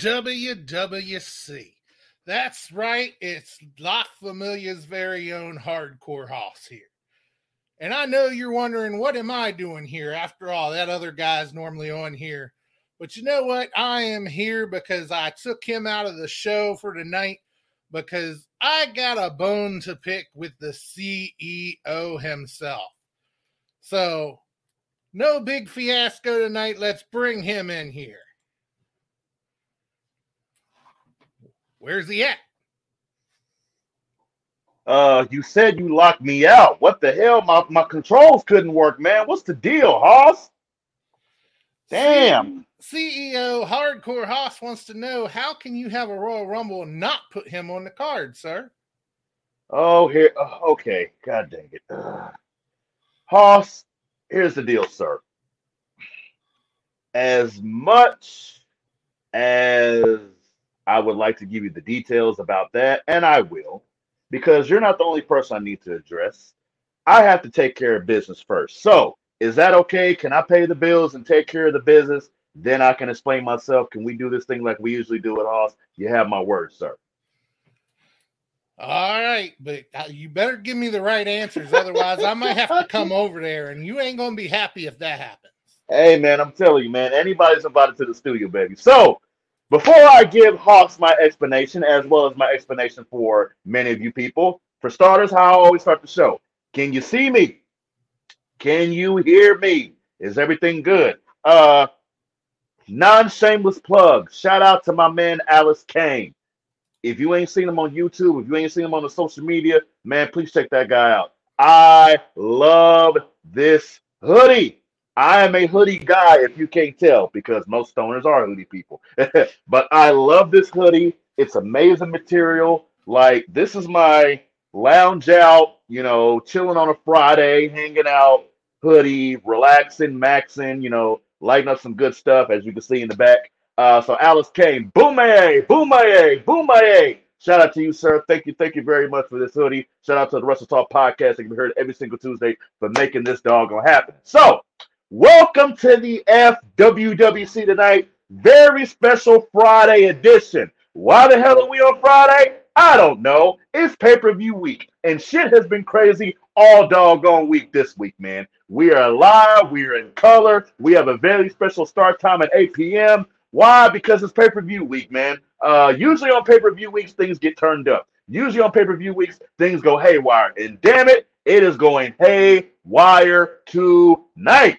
WWC. That's right, it's La Familia's very own hardcore hoss here. And I know you're wondering, what am I doing here? After all, that other guy's normally on here. But you know what? I am here because I took him out of the show for tonight because I got a bone to pick with the CEO himself. So, no big fiasco tonight. Let's bring him in here. Where's he at? Uh, you said you locked me out. What the hell? My my controls couldn't work, man. What's the deal, Hoss? Damn. CEO Hardcore Hoss wants to know how can you have a Royal Rumble and not put him on the card, sir? Oh, here. Uh, okay. God dang it. Hoss, here's the deal, sir. As much as I would like to give you the details about that, and I will, because you're not the only person I need to address. I have to take care of business first. So, is that okay? Can I pay the bills and take care of the business? Then I can explain myself. Can we do this thing like we usually do at Hoss? You have my word, sir. All right, but uh, you better give me the right answers. Otherwise, I might have to come over there, and you ain't going to be happy if that happens. Hey, man, I'm telling you, man, anybody's invited to the studio, baby. So, before I give Hoss my explanation, as well as my explanation for many of you people, for starters, how I always start the show. Can you see me? Can you hear me? Is everything good? Uh, non-shameless plug. Shout out to my man Alice Kane. If you ain't seen him on YouTube, if you ain't seen him on the social media, man, please check that guy out. I love this hoodie. I am a hoodie guy, if you can't tell, because most stoners are hoodie people. but I love this hoodie. It's amazing material. Like, this is my lounge out, you know, chilling on a Friday, hanging out, hoodie, relaxing, maxing, you know, lighting up some good stuff, as you can see in the back. Uh, so Alice Kane, boomaye, boomaye, boomaye. Shout out to you, sir. Thank you, thank you very much for this hoodie. Shout out to the Wrestle Talk podcast that can be heard every single Tuesday for making this doggone happen. So, welcome to the FWWC tonight. Very special Friday edition. Why the hell are we on Friday? I don't know. It's pay per view week, and shit has been crazy all doggone week this week, man. We are live. We are in color. We have a very special start time at 8 p.m. Why? Because it's pay per view week, man. Uh, usually on pay per view weeks, things get turned up. Usually on pay per view weeks, things go haywire. And damn it, it is going haywire tonight.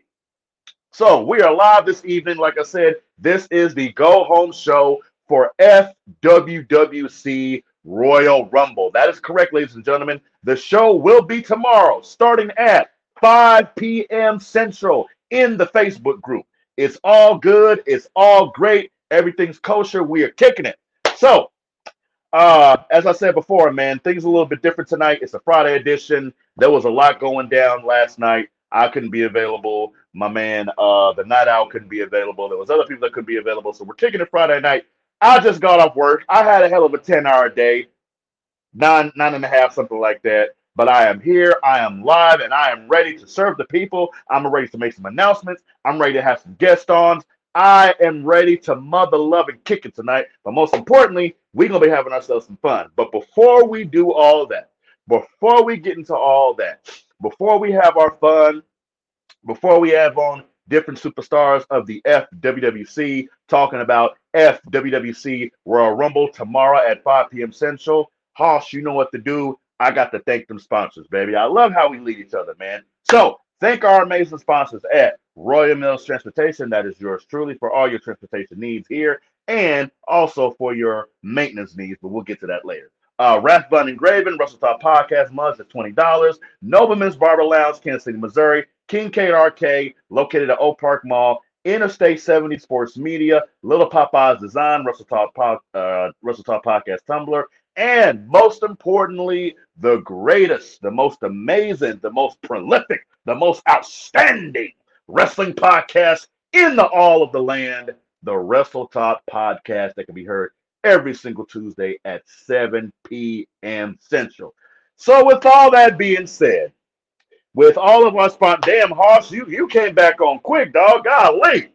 So we are live this evening. Like I said, this is the go home show for FWWC Royal Rumble. That is correct, ladies and gentlemen. The show will be tomorrow, starting at 5 p.m. Central in the Facebook group. It's all good. It's all great. Everything's kosher. We are kicking it. So, uh, as I said before, man, things are a little bit different tonight. It's a Friday edition. There was a lot going down last night. I couldn't be available. My man, uh, the night owl couldn't be available. There was other people that could be available. So we're kicking it Friday night. I just got off work. I had a hell of a 10 hour day, nine, nine and a half, something like that. But I am here, I am live, and I am ready to serve the people. I'm ready to make some announcements. I'm ready to have some guest ons. I am ready to mother love and kick it tonight. But most importantly, we're gonna be having ourselves some fun. But before we do all that, before we get into all that, before we have our fun, before we have on different superstars of the FWWC talking about FWWC Royal Rumble tomorrow at 5 p.m. Central. Hoss, you know what to do. I got to thank them sponsors, baby. I love how we lead each other, man. So thank our amazing sponsors at Royal Mills Transportation. That is yours truly for all your transportation needs here and also for your maintenance needs, but we'll get to that later. Uh, Rathbun Engraving, Wrestle Talk Podcast mugs at $20. Nobleman's Barber Lounge, Kansas City, Missouri. Kincaid Arcade, located at Oak Park Mall. Interstate 70 Sports Media, Little Popeyes Design, Wrestle Talk, uh, Wrestle Talk Podcast Tumblr, and most importantly, the greatest, the most amazing, the most prolific, the most outstanding wrestling podcast in the all of the land, the Wrestle Talk podcast that can be heard every single Tuesday at 7 p.m. Central. So, with all that being said, with all of our spot, damn Hoss, you you came back on quick, dog. Golly.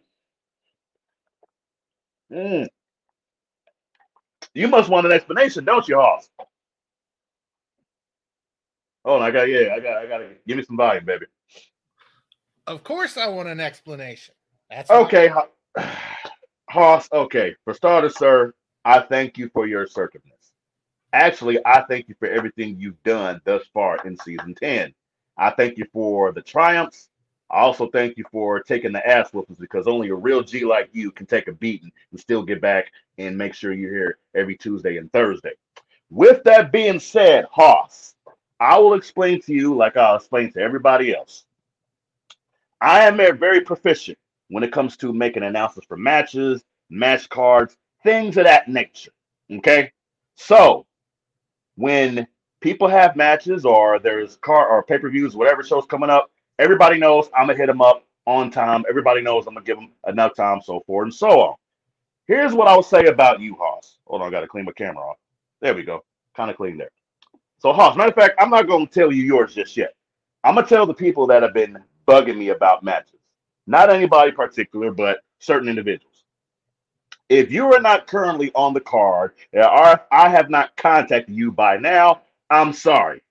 Mm. You must want an explanation, don't you, Hoss? Oh, I got yeah, I got I got to give me some volume, baby. Of course, I want an explanation. That's okay, Hoss. Okay, for starters, sir, I thank you for your assertiveness. Actually, I thank you for everything you've done thus far in season ten. I thank you for the triumphs. I also thank you for taking the ass whoopings because only a real G like you can take a beating and still get back and make sure you're here every Tuesday and Thursday. With that being said, Hoss, I will explain to you like I'll explain to everybody else. I am very proficient when it comes to making announcements for matches, match cards, things of that nature. Okay. So when people have matches or there's car or pay per views, whatever show's coming up, everybody knows I'm gonna hit them up on time. Everybody knows I'm gonna give them enough time, so forth and so on. Here's what I will say about you, Hoss. Hold on, I gotta clean my camera off. There we go. Kind of clean there. So, Hoss, matter of fact, I'm not gonna tell you yours just yet. I'm gonna tell the people that have been bugging me about matches. Not anybody particular, but certain individuals. If you are not currently on the card, or I have not contacted you by now, I'm sorry.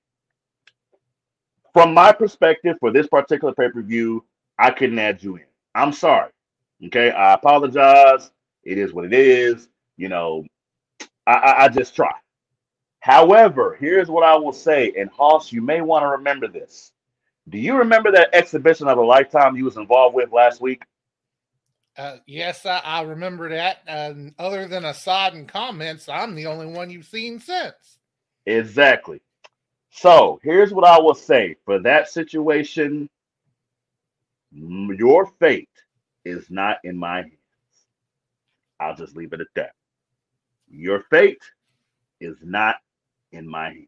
From my perspective, for this particular pay per view, I couldn't add you in. I'm sorry. Okay, I apologize. It is what it is. You know, I, I, I just try. However, here's what I will say, and Hoss, you may want to remember this. Do you remember that exhibition of a lifetime you was involved with last week? Uh, yes, I, I, remember that. Other than Assad and comments, I'm the only one you've seen since. Exactly. So here's what I will say for that situation your fate is not in my hands. I'll just leave it at that. Your fate is not in my hands.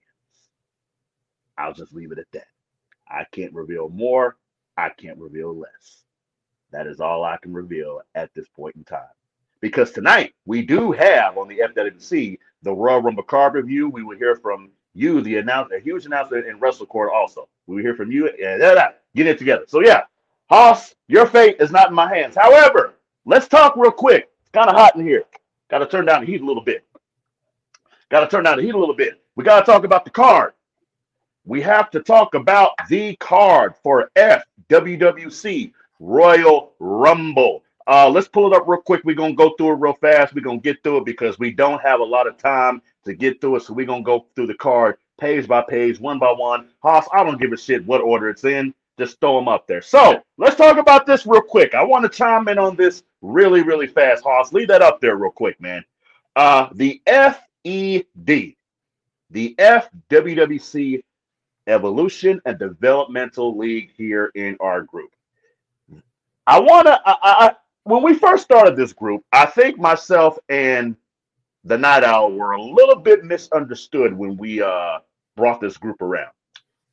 I'll just leave it at that. I can't reveal more. I can't reveal less. That is all I can reveal at this point in time. Because tonight we do have on the FWC the Royal Rumble card review. We will hear from you, the announcer, a huge announcement in Wrestle Court also. We will hear from you. Yeah, get it together. So yeah, Hoss, your fate is not in my hands. However, let's talk real quick. It's kind of hot in here. Got to turn down the heat a little bit. Got to turn down the heat a little bit. We got to talk about the card. We have to talk about the card for FWWC Royal Rumble. Uh, let's pull it up real quick. We're gonna go through it real fast. We're gonna get through it because we don't have a lot of time to get through it. So we're gonna go through the card page by page, one by one. Hoss, I don't give a shit what order it's in. Just throw them up there. So let's talk about this real quick. I want to chime in on this really, really fast. Hoss, leave that up there real quick, man. Uh, the FED, the FWWC Evolution and Developmental League here in our group. I want to. I, I, when we first started this group, I think myself and the Night Owl were a little bit misunderstood when we uh, brought this group around.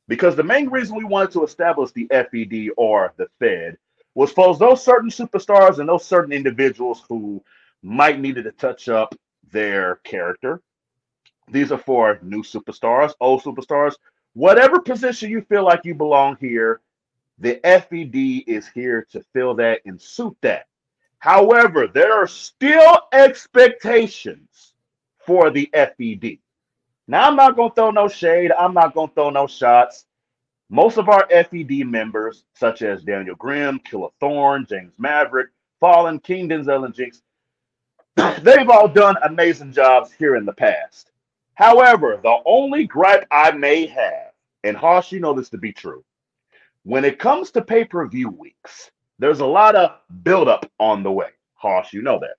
Because the main reason we wanted to establish the FED or the Fed was for those certain superstars and those certain individuals who might needed to touch up their character. These are for new superstars, old superstars, whatever position you feel like you belong here, the FED is here to fill that and suit that. However, there are still expectations for the FED. Now, I'm not going to throw no shade. I'm not going to throw no shots. Most of our FED members, such as Daniel Grimm, Killer Thorn, James Maverick, Fallen, King Denzel, and Jinx, they've all done amazing jobs here in the past. However, the only gripe I may have, and Hoss, you know this to be true, when it comes to pay per view weeks, there's a lot of buildup on the way. Hoss, you know that.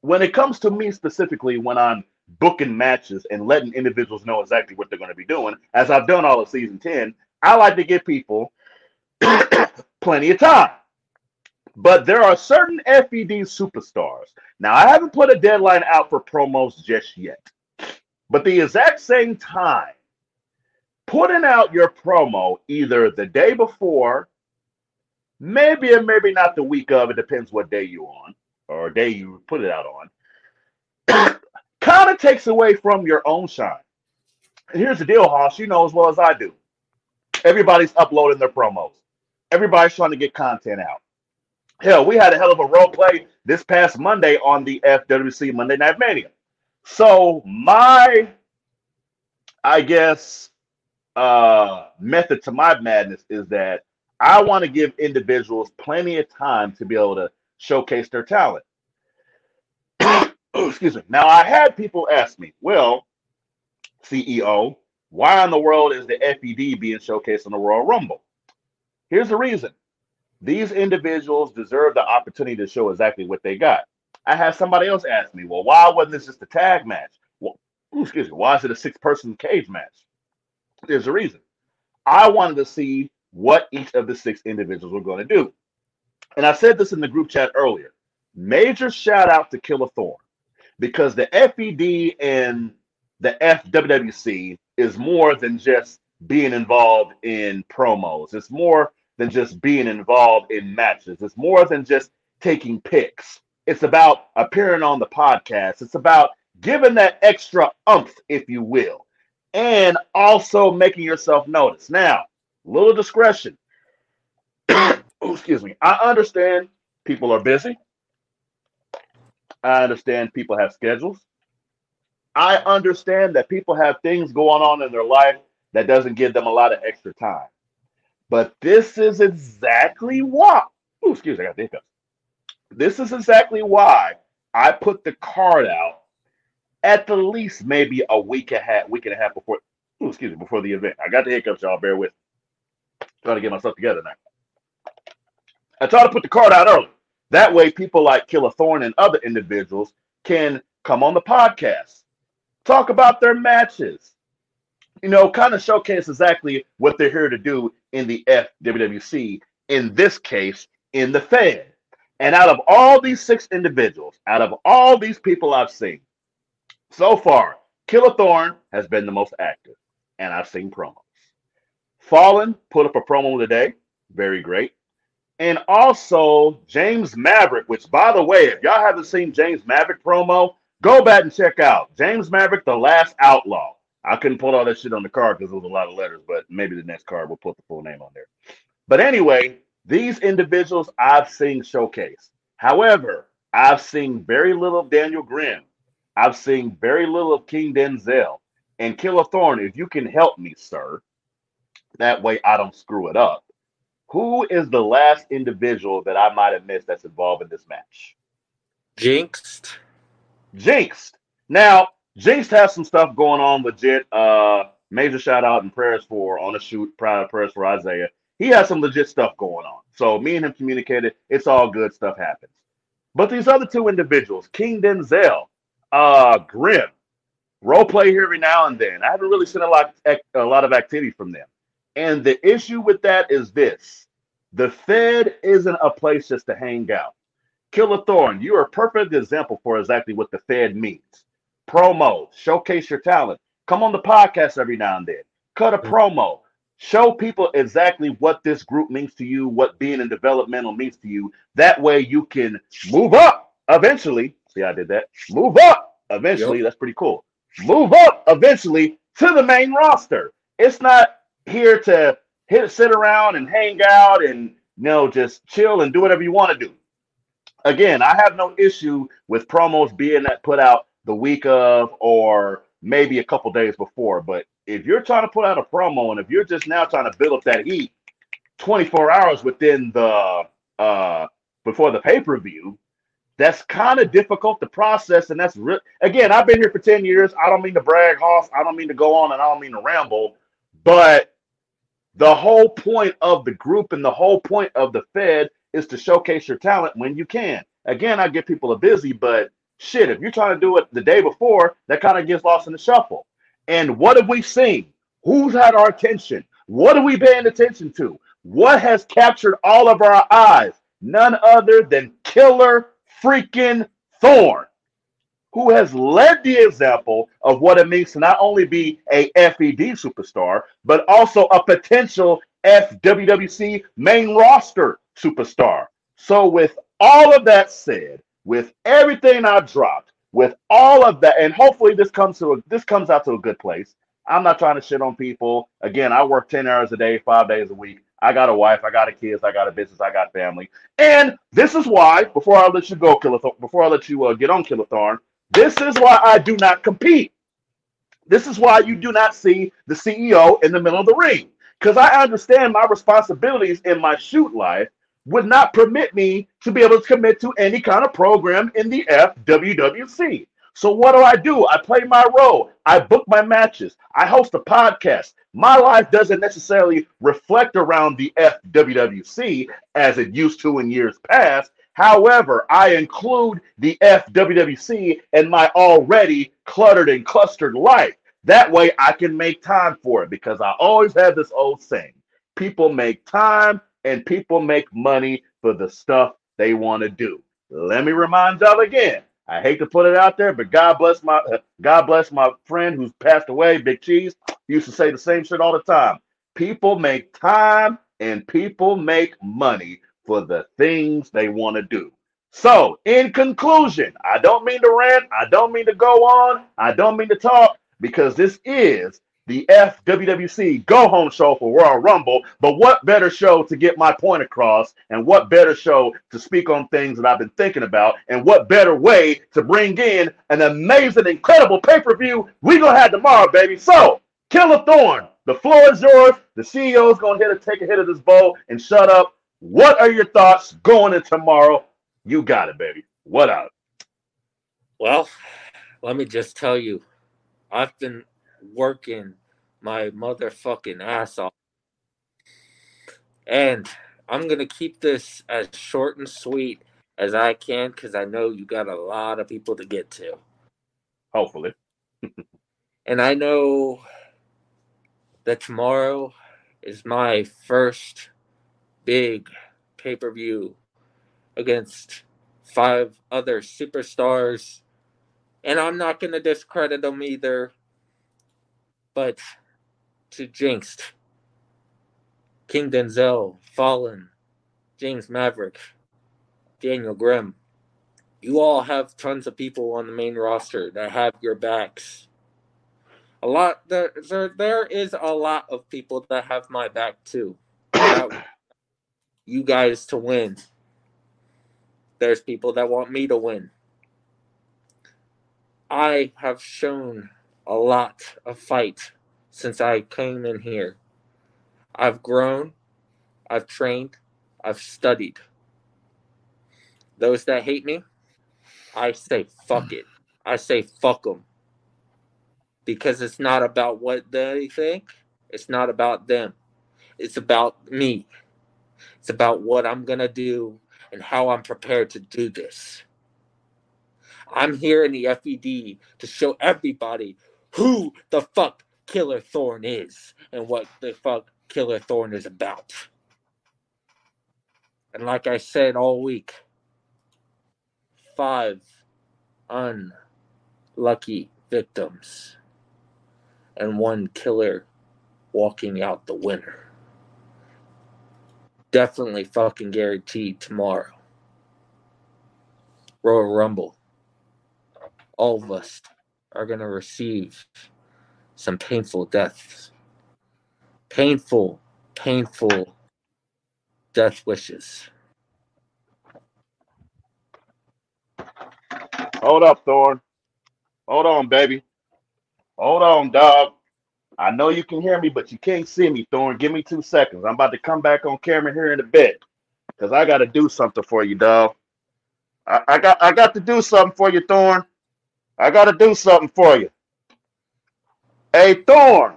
When it comes to me specifically, when I'm booking matches and letting individuals know exactly what they're going to be doing, as I've done all of season 10, I like to give people plenty of time. But there are certain FED superstars. Now, I haven't put a deadline out for promos just yet. But the exact same time putting out your promo either the day before, maybe and maybe not the week of, it depends what day you're on or day you put it out on, kind of takes away from your own shine. And here's the deal, Hoss, you know as well as I do. Everybody's uploading their promos. Everybody's trying to get content out. Hell, we had a hell of a role play this past Monday on the FWC Monday Night Mania. So my, I guess, uh, method to my madness is that I want to give individuals plenty of time to be able to showcase their talent. Excuse me. Now I had people ask me, well, CEO, why in the world is the FED being showcased in the Royal Rumble? Here's the reason. These individuals deserve the opportunity to show exactly what they got. I had somebody else ask me, well, why wasn't this just a tag match? Well, excuse me, why is it a six person cage match? There's a reason. I wanted to see what each of the six individuals were going to do. And I said this in the group chat earlier. Major shout out to Killer Thorn because the FED and the FWWC is more than just being involved in promos. It's more than just being involved in matches. It's more than just taking picks. It's about appearing on the podcast. It's about giving that extra umph, if you will, and also making yourself notice. Now, little discretion. Oh, excuse me. I understand people are busy. I understand people have schedules. I understand that people have things going on in their life that doesn't give them a lot of extra time. But this is exactly why. Excuse me, I got the hiccups. This is exactly why I put the card out at the least maybe a week and a half, week and a half before. Ooh, excuse me, before the event. I got the hiccups, y'all. Bear with. Me. Trying to get myself together now. I try to put the card out early. That way, people like Killer Thorn and other individuals can come on the podcast, talk about their matches, you know, kind of showcase exactly what they're here to do in the FWWC, in this case, in the Fed. And out of all these six individuals, out of all these people I've seen, so far, Killer Thorn has been the most active, and I've seen promos. Fallen put up a promo today, very great. And also James Maverick, which by the way, if y'all haven't seen James Maverick promo, go back and check out James Maverick, the last outlaw. I couldn't put all that shit on the card because it was a lot of letters, but maybe the next card will put the full name on there. But anyway, these individuals I've seen showcase. However, I've seen very little of Daniel Grimm. I've seen very little of King Denzel. And Killer Thorn, if you can help me, sir, that way I don't screw it up. Who is the last individual that I might have missed that's involved in this match? Jinxed. Jinxed. Now, Jinxed has some stuff going on legit. Uh, major shout out and prayers for on the shoot. Proud prayers for Isaiah. He has some legit stuff going on. So me and him communicated. It's all good. Stuff happens. But these other two individuals, King Denzel, uh, Grimm, role play here every now and then. I haven't really seen a lot, a lot of activity from them. And the issue with that is this: the Fed isn't a place just to hang out. Killer Thorn, you are a perfect example for exactly what the Fed means promo, showcase your talent. Come on the podcast every now and then. Cut a promo. Show people exactly what this group means to you, what being in developmental means to you. That way you can move up eventually. See, I did that. Move up eventually. Yep. That's pretty cool. Move up eventually to the main roster. It's not here to hit, sit around and hang out and you know just chill and do whatever you want to do. Again, I have no issue with promos being that put out the week of or maybe a couple days before. But if you're trying to put out a promo and if you're just now trying to build up that heat 24 hours within the uh before the pay-per-view, that's kind of difficult to process. And that's re- again, I've been here for 10 years. I don't mean to brag, Hoss. I don't mean to go on and I don't mean to ramble, but the whole point of the group and the whole point of the Fed is to showcase your talent when you can. Again, I get people are busy, but shit, if you're trying to do it the day before, that kind of gets lost in the shuffle. And what have we seen? Who's had our attention? What are we paying attention to? What has captured all of our eyes? None other than Killer freaking Thorn, who has led the example of what it means to not only be a FED superstar, but also a potential FWWC main roster superstar. So, with all of that said, with everything I dropped, with all of that, and hopefully this comes to a, this comes out to a good place. I'm not trying to shit on people. Again, I work 10 hours a day, five days a week. I got a wife, I got a kids, I got a business, I got family. And this is why, before I let you go, Killer, before I let you uh, get on Killer Thorn, This is why I do not compete. This is why you do not see the CEO in the middle of the ring. Because I understand my responsibilities in my shoot life would not permit me to be able to commit to any kind of program in the FWWC. So what do I do? I play my role. I book my matches. I host a podcast. My life doesn't necessarily reflect around the FWWC as it used to in years past. However, I include the FWWC in my already cluttered and clustered life. That way I can make time for it because I always have this old saying people make time and people make money for the stuff they want to do. Let me remind y'all again. I hate to put it out there, but God bless my God bless my friend who's passed away, Big Cheese. He used to say the same shit all the time. People make time and people make money for the things they want to do. So, in conclusion, I don't mean to rant, I don't mean to go on, I don't mean to talk because this is the FWWC Go Home Show for Royal Rumble. But what better show to get my point across, and what better show to speak on things that I've been thinking about, and what better way to bring in an amazing, incredible pay per view we gonna have tomorrow, baby. So, Killer Thorn, the floor is yours. The CEO is gonna hit a take a hit of this bowl and shut up. What are your thoughts going in tomorrow? You got it, baby. What up? Well, let me just tell you, I've been working my motherfucking ass off. And I'm going to keep this as short and sweet as I can because I know you got a lot of people to get to. Hopefully. and I know that tomorrow is my first big pay per view against five other superstars. And I'm not going to discredit them either. But to Jinxed, King Denzel, Fallen, James Maverick, Daniel Grimm, you all have tons of people on the main roster that have your backs. A lot there, there, there is a lot of people that have my back too. you guys to win. There's people that want me to win. I have shown a lot of fight since I came in here. I've grown, I've trained, I've studied. Those that hate me, I say fuck it. I say fuck them. Because it's not about what they think, it's not about them. It's about me. It's about what I'm going to do and how I'm prepared to do this. I'm here in the FED to show everybody who the fuck Killer Thorn is and what the fuck Killer Thorn is about. And like I said all week, five unlucky victims and one killer walking out the winner. Definitely fucking guaranteed tomorrow. Royal Rumble. All of us are going to receive some painful deaths. Painful, painful death wishes. Hold up, Thorn. Hold on, baby. Hold on, dog. I know you can hear me, but you can't see me, Thorn. Give me two seconds. I'm about to come back on camera here in a bit. Cause I gotta do something for you, dog. I, I got I got to do something for you, Thorn. I gotta do something for you. Hey, Thorn.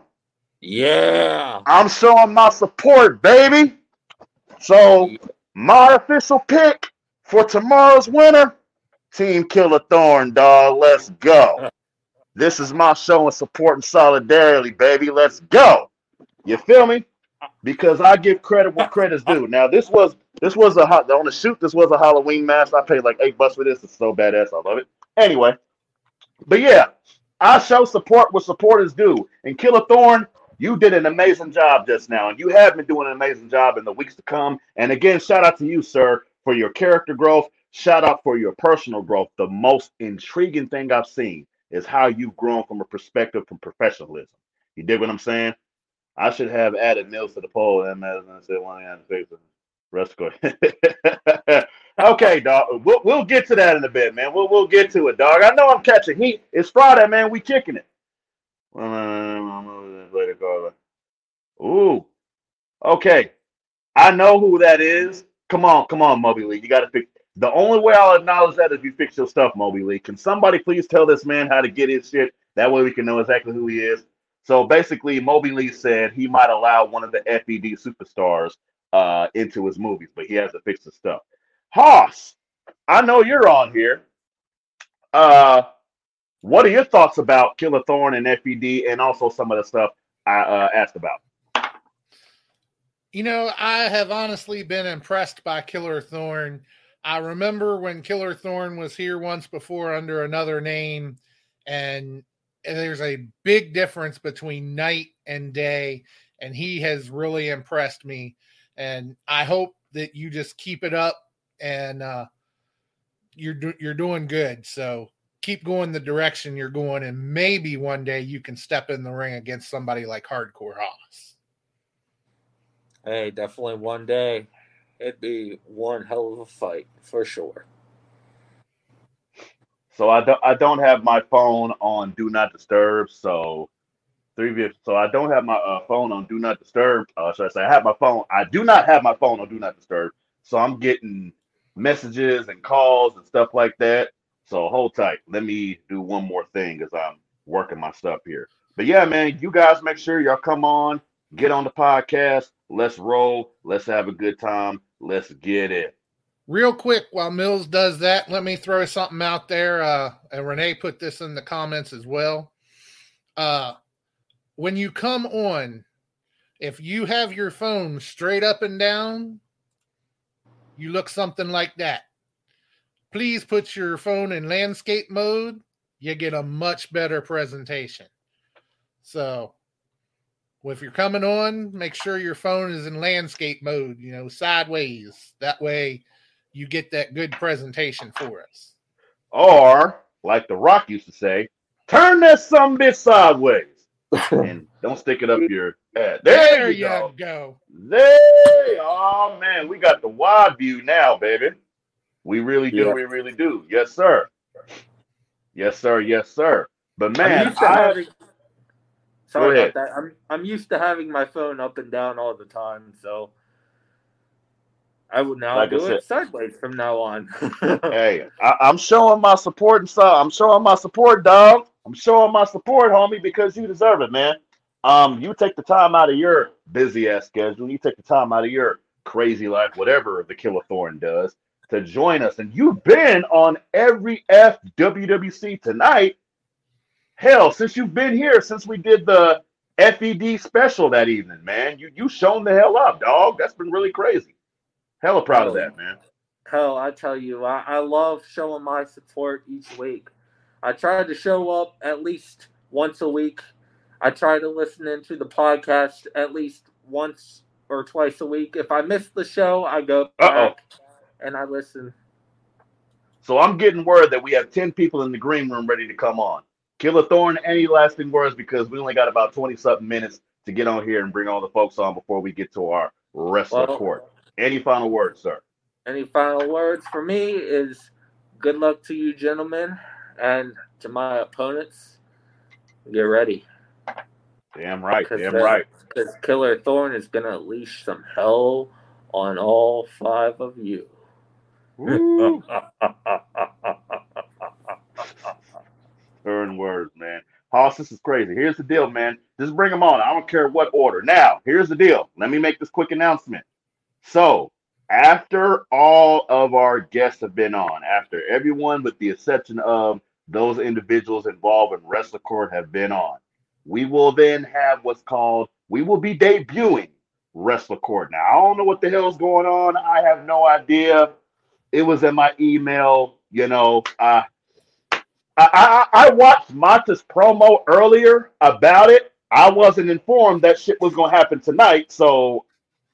Yeah. I'm showing my support, baby. So, my official pick for tomorrow's winner, Team Killer Thorn, dog. Let's go. This is my show showing support and solidarity, baby. Let's go. You feel me? Because I give credit what credit's due. Now, this was this was a hot on the shoot. This was a Halloween mask. I paid like eight bucks for this. It's so badass. I love it. Anyway, but yeah, I show support what support is due. And Killer Thorn, you did an amazing job just now, and you have been doing an amazing job in the weeks to come. And again, shout out to you, sir, for your character growth. Shout out for your personal growth. The most intriguing thing I've seen is how you've grown from a perspective from professionalism. You dig what I'm saying? I should have added Mills to the poll and I said one hand face rest. Okay, dog. We'll, we'll get to that in a bit, man. We'll we'll get to it, dog. I know I'm catching heat. It's Friday, man. We kicking it. Ooh. Okay. I know who that is. Come on, come on, Moby Lee. You got to fix. The only way I'll acknowledge that is if you fix your stuff, Moby Lee. Can somebody please tell this man how to get his shit? That way we can know exactly who he is. So basically, Moby Lee said he might allow one of the FED superstars uh, into his movies, but he has to fix the stuff. Hoss, I know you're on here. Uh, what are your thoughts about Killer Thorn and FED, and also some of the stuff I uh, asked about? You know, I have honestly been impressed by Killer Thorn. I remember when Killer Thorn was here once before under another name, and there's a big difference between night and day, and he has really impressed me. And I hope that you just keep it up, and uh, you're do- you're doing good. So keep going the direction you're going, and maybe one day you can step in the ring against somebody like Hardcore Hoss. Hey, definitely one day. It'd be one hell of a fight for sure. So I don't I don't have my phone on do not disturb. So three v so I don't have my uh, phone on do not disturb. Uh, should I say I have my phone? I do not have my phone on do not disturb. So I'm getting messages and calls and stuff like that. So hold tight. Let me do one more thing as I'm working my stuff here. But yeah, man, you guys make sure y'all come on, get on the podcast. Let's roll. Let's have a good time. Let's get it. Real quick, while Mills does that, let me throw something out there. Uh, and Renee put this in the comments as well. Uh, when you come on, if you have your phone straight up and down, you look something like that. Please put your phone in landscape mode. You get a much better presentation. So if you're coming on, make sure your phone is in landscape mode, you know, sideways. That way you get that good presentation for us. Or, like The Rock used to say, turn that some bit sideways and don't stick it up your head. There, there you, go. go. There. Oh, man. We got the wide view now, baby. We really do. Yeah. We really do. Yes, sir. Yes, sir. Yes, sir. But man, I, having, sorry about that. I'm I'm used to having my phone up and down all the time, so I will now like do it sideways from now on. hey, I, am showing my support and stuff. I'm showing my support, dog. I'm showing my support, homie, because you deserve it, man. Um, you take the time out of your busy ass schedule. You take the time out of your crazy life, whatever the Killer Thorn does, to join us. And you've been on every FWWC tonight. Hell, since you've been here, since we did the FED special that evening, man, you you shown the hell up, dog. That's been really crazy. Hella proud of that, man. Hell, I tell you, I, I love showing my support each week. I try to show up at least once a week. I try to listen into the podcast at least once or twice a week. If I miss the show, I go back Uh-oh. and I listen. So I'm getting word that we have 10 people in the green room ready to come on. Killer Thorn, any lasting words? Because we only got about 20 something minutes to get on here and bring all the folks on before we get to our wrestler well, court. Any final words, sir? Any final words for me is good luck to you, gentlemen, and to my opponents. Get ready. Damn right. Damn right. Because Killer Thorn is going to unleash some hell on all five of you. Earn words, man. Hoss, this is crazy. Here's the deal, man. Just bring them on. I don't care what order. Now, here's the deal. Let me make this quick announcement. So, after all of our guests have been on, after everyone with the exception of those individuals involved in Wrestler Court have been on, we will then have what's called, we will be debuting Wrestler Court. Now, I don't know what the hell's going on. I have no idea. It was in my email, you know. Uh, I, I, I watched Mata's promo earlier about it. I wasn't informed that shit was going to happen tonight. So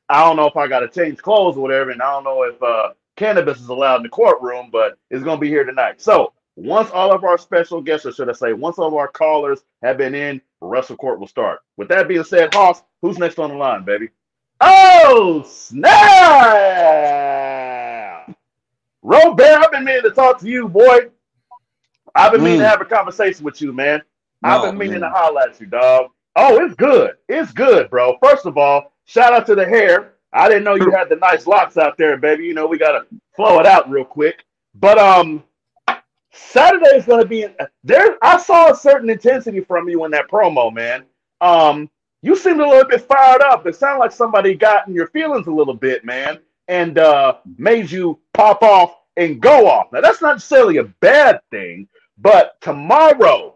I don't know if I got to change clothes or whatever, and I don't know if uh, cannabis is allowed in the courtroom, but it's going to be here tonight. So once all of our special guests, or should I say, once all of our callers have been in, Wrestle Court will start. With that being said, Hoss, who's next on the line, baby? Oh, snap! Robert, I've been meaning to talk to you, boy. I've been meaning Mm. to have a conversation with you, man. I've been meaning man. to holler at you, dog. Oh, it's good. It's good, bro. First of all, shout out to the hair. I didn't know you had the nice locks out there, baby. You know, we gotta flow it out real quick. But um Saturday is gonna be there. I saw a certain intensity from you in that promo, man. Um, you seemed a little bit fired up. It sounded like somebody got in your feelings a little bit, man, and uh made you pop off and go off. Now that's not necessarily a bad thing, but tomorrow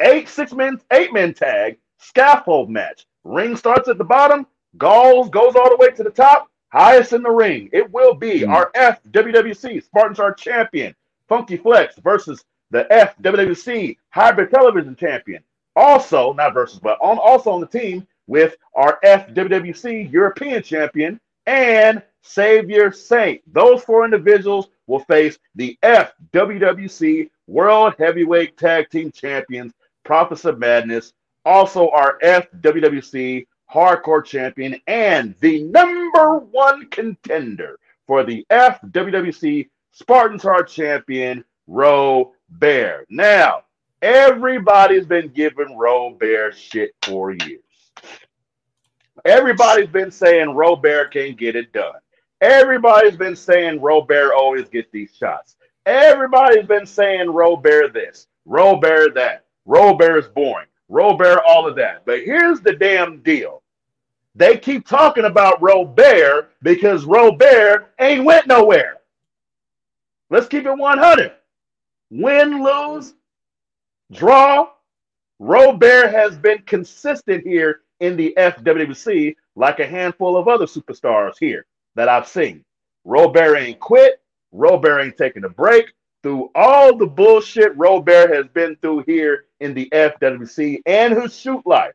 eight six men eight men tag scaffold match. Ring starts at the bottom, goes goes all the way to the top, highest in the ring. It will be Hmm. our FWWC Spartans are champion, Funky Flex versus the FWWC Hybrid Television Champion. Also, not versus, but on also on the team with our FWWC European Champion and Savior Saint. Those four individuals will face the FWWC World Heavyweight Tag Team Champions, Prophets of Madness, also our FWWC Hardcore Champion, and the number one contender for the FWWC Spartans Heart Champion, Roe Bear. Now, everybody's been giving Robert shit for years. Everybody's been saying Robert can't get it done. Everybody's been saying Robert always gets these shots. Everybody's been saying Robert this, Robert that. Robert is boring. Robert all of that. But here's the damn deal. They keep talking about Robert because Robert ain't went nowhere. Let's keep it 100. Win, lose, draw. Robert has been consistent here in the FWC like a handful of other superstars here that I've seen. Robert ain't quit. Robert ain't taking a break. Through all the bullshit Robert has been through here in the FWC and his shoot life,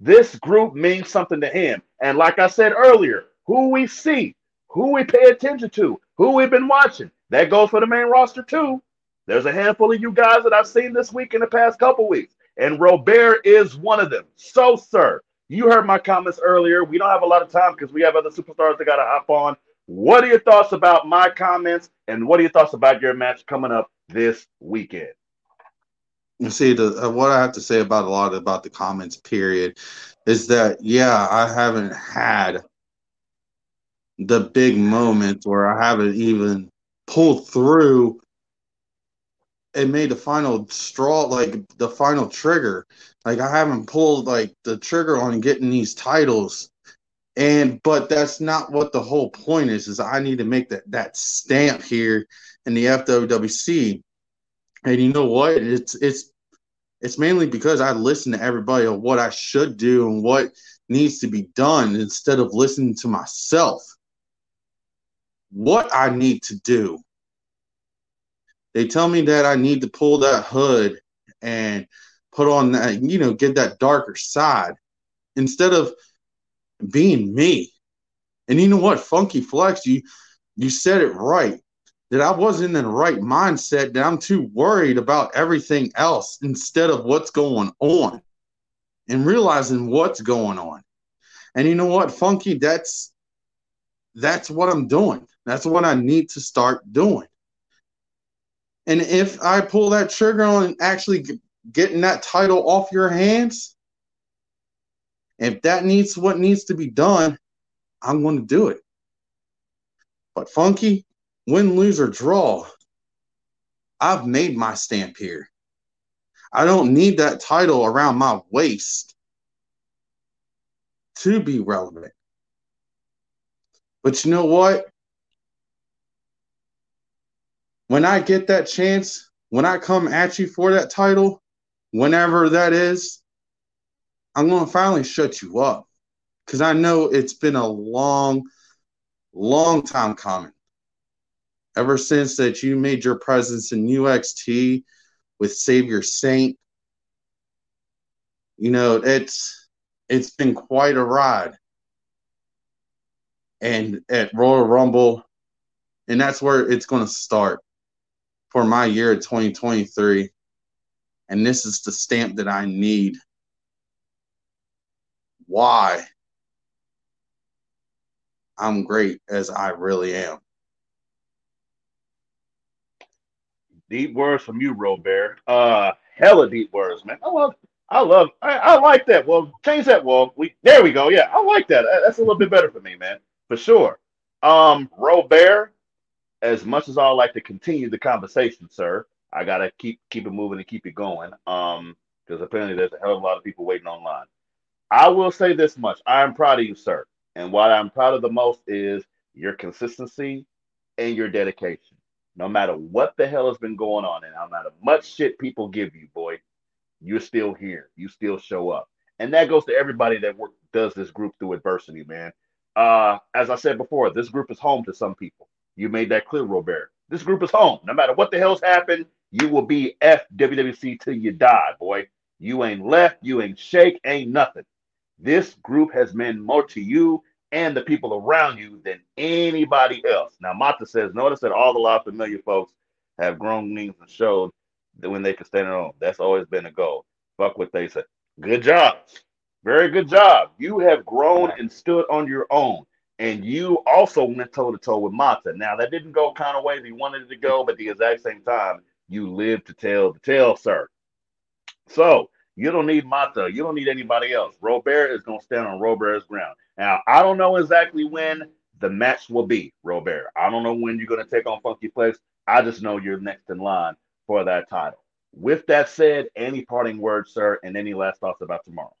this group means something to him. And like I said earlier, who we see, who we pay attention to, who we've been watching, that goes for the main roster too. There's a handful of you guys that I've seen this week in the past couple weeks, and Robert is one of them. So, sir, you heard my comments earlier. We don't have a lot of time because we have other superstars that got to hop on. What are your thoughts about my comments, and what are your thoughts about your match coming up this weekend? You see, the uh, what I have to say about a lot about the comments period is that yeah, I haven't had the big moment where I haven't even pulled through and made the final straw, like the final trigger. Like I haven't pulled like the trigger on getting these titles. And but that's not what the whole point is, is I need to make that that stamp here in the FWC. And you know what? It's it's it's mainly because I listen to everybody on what I should do and what needs to be done instead of listening to myself. What I need to do. They tell me that I need to pull that hood and put on that, you know, get that darker side instead of being me. And you know what, Funky Flex, you you said it right that I wasn't in the right mindset, that I'm too worried about everything else instead of what's going on and realizing what's going on. And you know what, Funky, that's that's what I'm doing. That's what I need to start doing. And if I pull that trigger on actually getting that title off your hands, if that needs what needs to be done, I'm going to do it. But Funky, win, lose, or draw, I've made my stamp here. I don't need that title around my waist to be relevant. But you know what? When I get that chance, when I come at you for that title, whenever that is, I'm going to finally shut you up because I know it's been a long, long time coming ever since that you made your presence in UXT with Savior Saint. You know, it's it's been quite a ride. And at Royal Rumble, and that's where it's going to start for my year of 2023. And this is the stamp that I need. Why I'm great as I really am. Deep words from you, Robert. Uh, hella deep words, man. I love, I love, I, I like that. Well, change that. Well, we there we go. Yeah, I like that. That's a little bit better for me, man, for sure. Um, Robert, as much as I like to continue the conversation, sir, I gotta keep keep it moving and keep it going. Um, because apparently there's a hell of a lot of people waiting online. I will say this much: I am proud of you, sir. And what I'm proud of the most is your consistency and your dedication. No matter what the hell has been going on, and no matter much shit people give you, boy, you're still here. You still show up. And that goes to everybody that work, does this group through adversity, man. Uh, as I said before, this group is home to some people. You made that clear, Robert. This group is home. No matter what the hell's happened, you will be FWWC till you die, boy. You ain't left, you ain't shake, ain't nothing. This group has meant more to you and the people around you than anybody else. Now, Mata says, notice that all the La familiar folks have grown wings and showed that when they can stand alone. That's always been a goal. Fuck what they say. Good job. Very good job. You have grown and stood on your own. And you also went toe to toe with Mata. Now, that didn't go kind of ways he wanted it to go, but the exact same time, you live to tell the tale, sir. So, you don't need Mata. You don't need anybody else. Robert is going to stand on Robert's ground. Now, I don't know exactly when the match will be, Robert. I don't know when you're going to take on Funky Flex. I just know you're next in line for that title. With that said, any parting words, sir, and any last thoughts about tomorrow?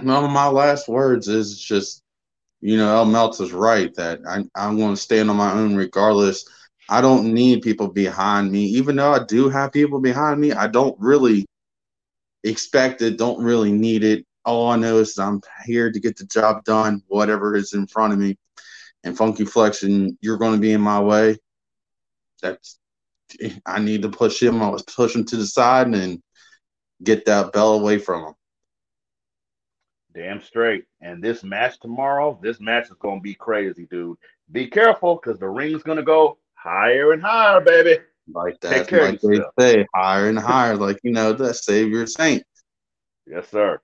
No, my last words is just, you know, El Meltz is right that I, I'm going to stand on my own regardless. I don't need people behind me. Even though I do have people behind me, I don't really expect it, don't really need it. All I know is I'm here to get the job done, whatever is in front of me. And Funky Flex, and you're going to be in my way. That's I need to push him. I was push him to the side and get that bell away from him. Damn straight. And this match tomorrow, this match is going to be crazy, dude. Be careful because the ring's going to go higher and higher, baby. Like that, like they say, higher and higher. Like you know, the Savior Saint. Yes, sir.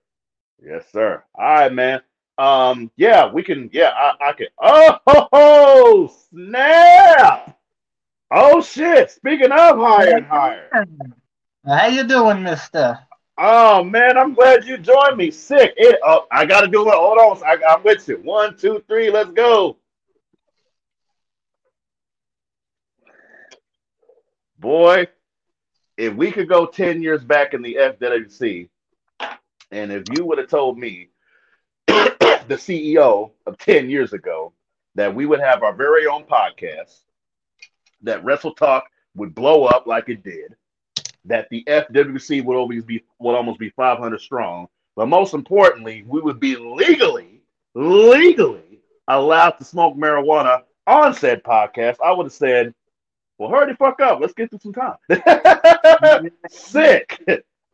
Yes, sir. All right, man. Um, yeah, we can. Yeah, I, I can. Oh, ho, ho, snap! Oh shit! Speaking of higher and higher, how you doing, Mister? Oh man, I'm glad you joined me. Sick. It. I got to do it. Hold on. I, I'm with you. One, two, three. Let's go. Boy, if we could go 10 years back in the FWC, and if you would have told me, the CEO of 10 years ago, that we would have our very own podcast, that Wrestle Talk would blow up like it did, that the FWC would always be would almost be 500 strong, but most importantly, we would be legally, legally allowed to smoke marijuana on said podcast. I would have said, "Well, hurry the fuck up. Let's get to some time." Sick.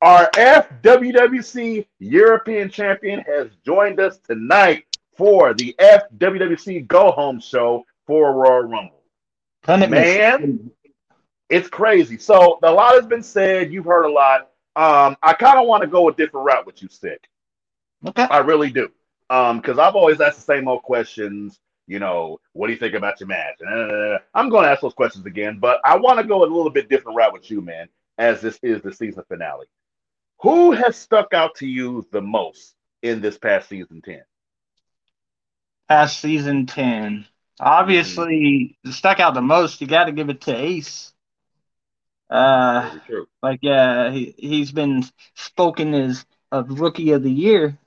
Our FWWC European champion has joined us tonight for the FWWC Go Home Show for Royal Rumble. Man, it's crazy. So a lot has been said. You've heard a lot. Um, I kind of want to go a different route with you, Sick. Okay. I really do. Um, because I've always asked the same old questions. You know, what do you think about your match? Uh, I'm going to ask those questions again, but I want to go a little bit different route with you, man. As this is the season finale, who has stuck out to you the most in this past season ten? Past season ten. Obviously, mm-hmm. stuck out the most. You got to give it to Ace. Uh, like yeah, he he's been spoken as of rookie of the year.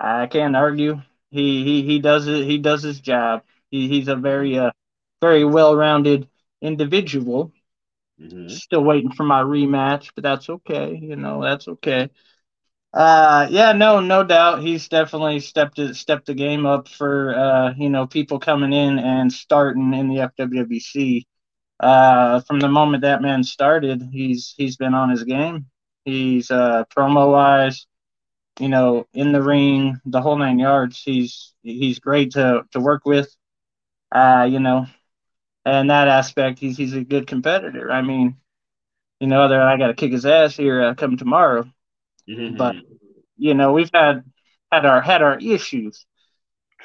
I can't argue. He he he does it. He does his job. He, he's a very uh very well rounded individual. Mm-hmm. Still waiting for my rematch, but that's okay. You know that's okay. Uh, yeah, no, no doubt. He's definitely stepped it, stepped the game up for uh, you know people coming in and starting in the FWWC. Uh, from the moment that man started, he's he's been on his game. He's uh, promo wise, you know, in the ring, the whole nine yards. He's he's great to to work with. Uh, you know, and that aspect, he's he's a good competitor. I mean, you know, other I got to kick his ass here uh, come tomorrow. Mm-hmm. But you know, we've had had our had our issues.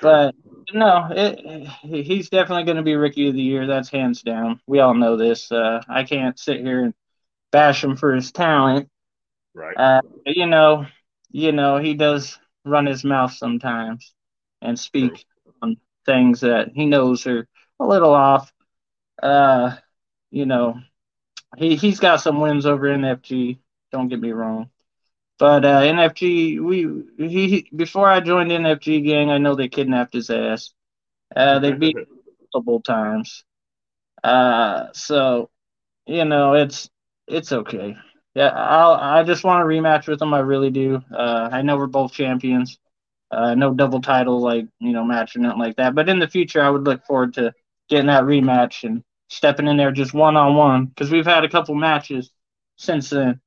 But no, it, he's definitely going to be rookie of the year. That's hands down. We all know this. Uh, I can't sit here and bash him for his talent. Right. Uh, you know, you know, he does run his mouth sometimes and speak on things that he knows are a little off. Uh, you know, he he's got some wins over NFG. Don't get me wrong. But uh, NFG, we he before I joined NFG gang, I know they kidnapped his ass. Uh, they beat him multiple times. Uh, so you know it's it's okay. Yeah, I I just want a rematch with him. I really do. Uh, I know we're both champions. Uh, no double title like you know match or nothing like that. But in the future, I would look forward to getting that rematch and stepping in there just one on one because we've had a couple matches since then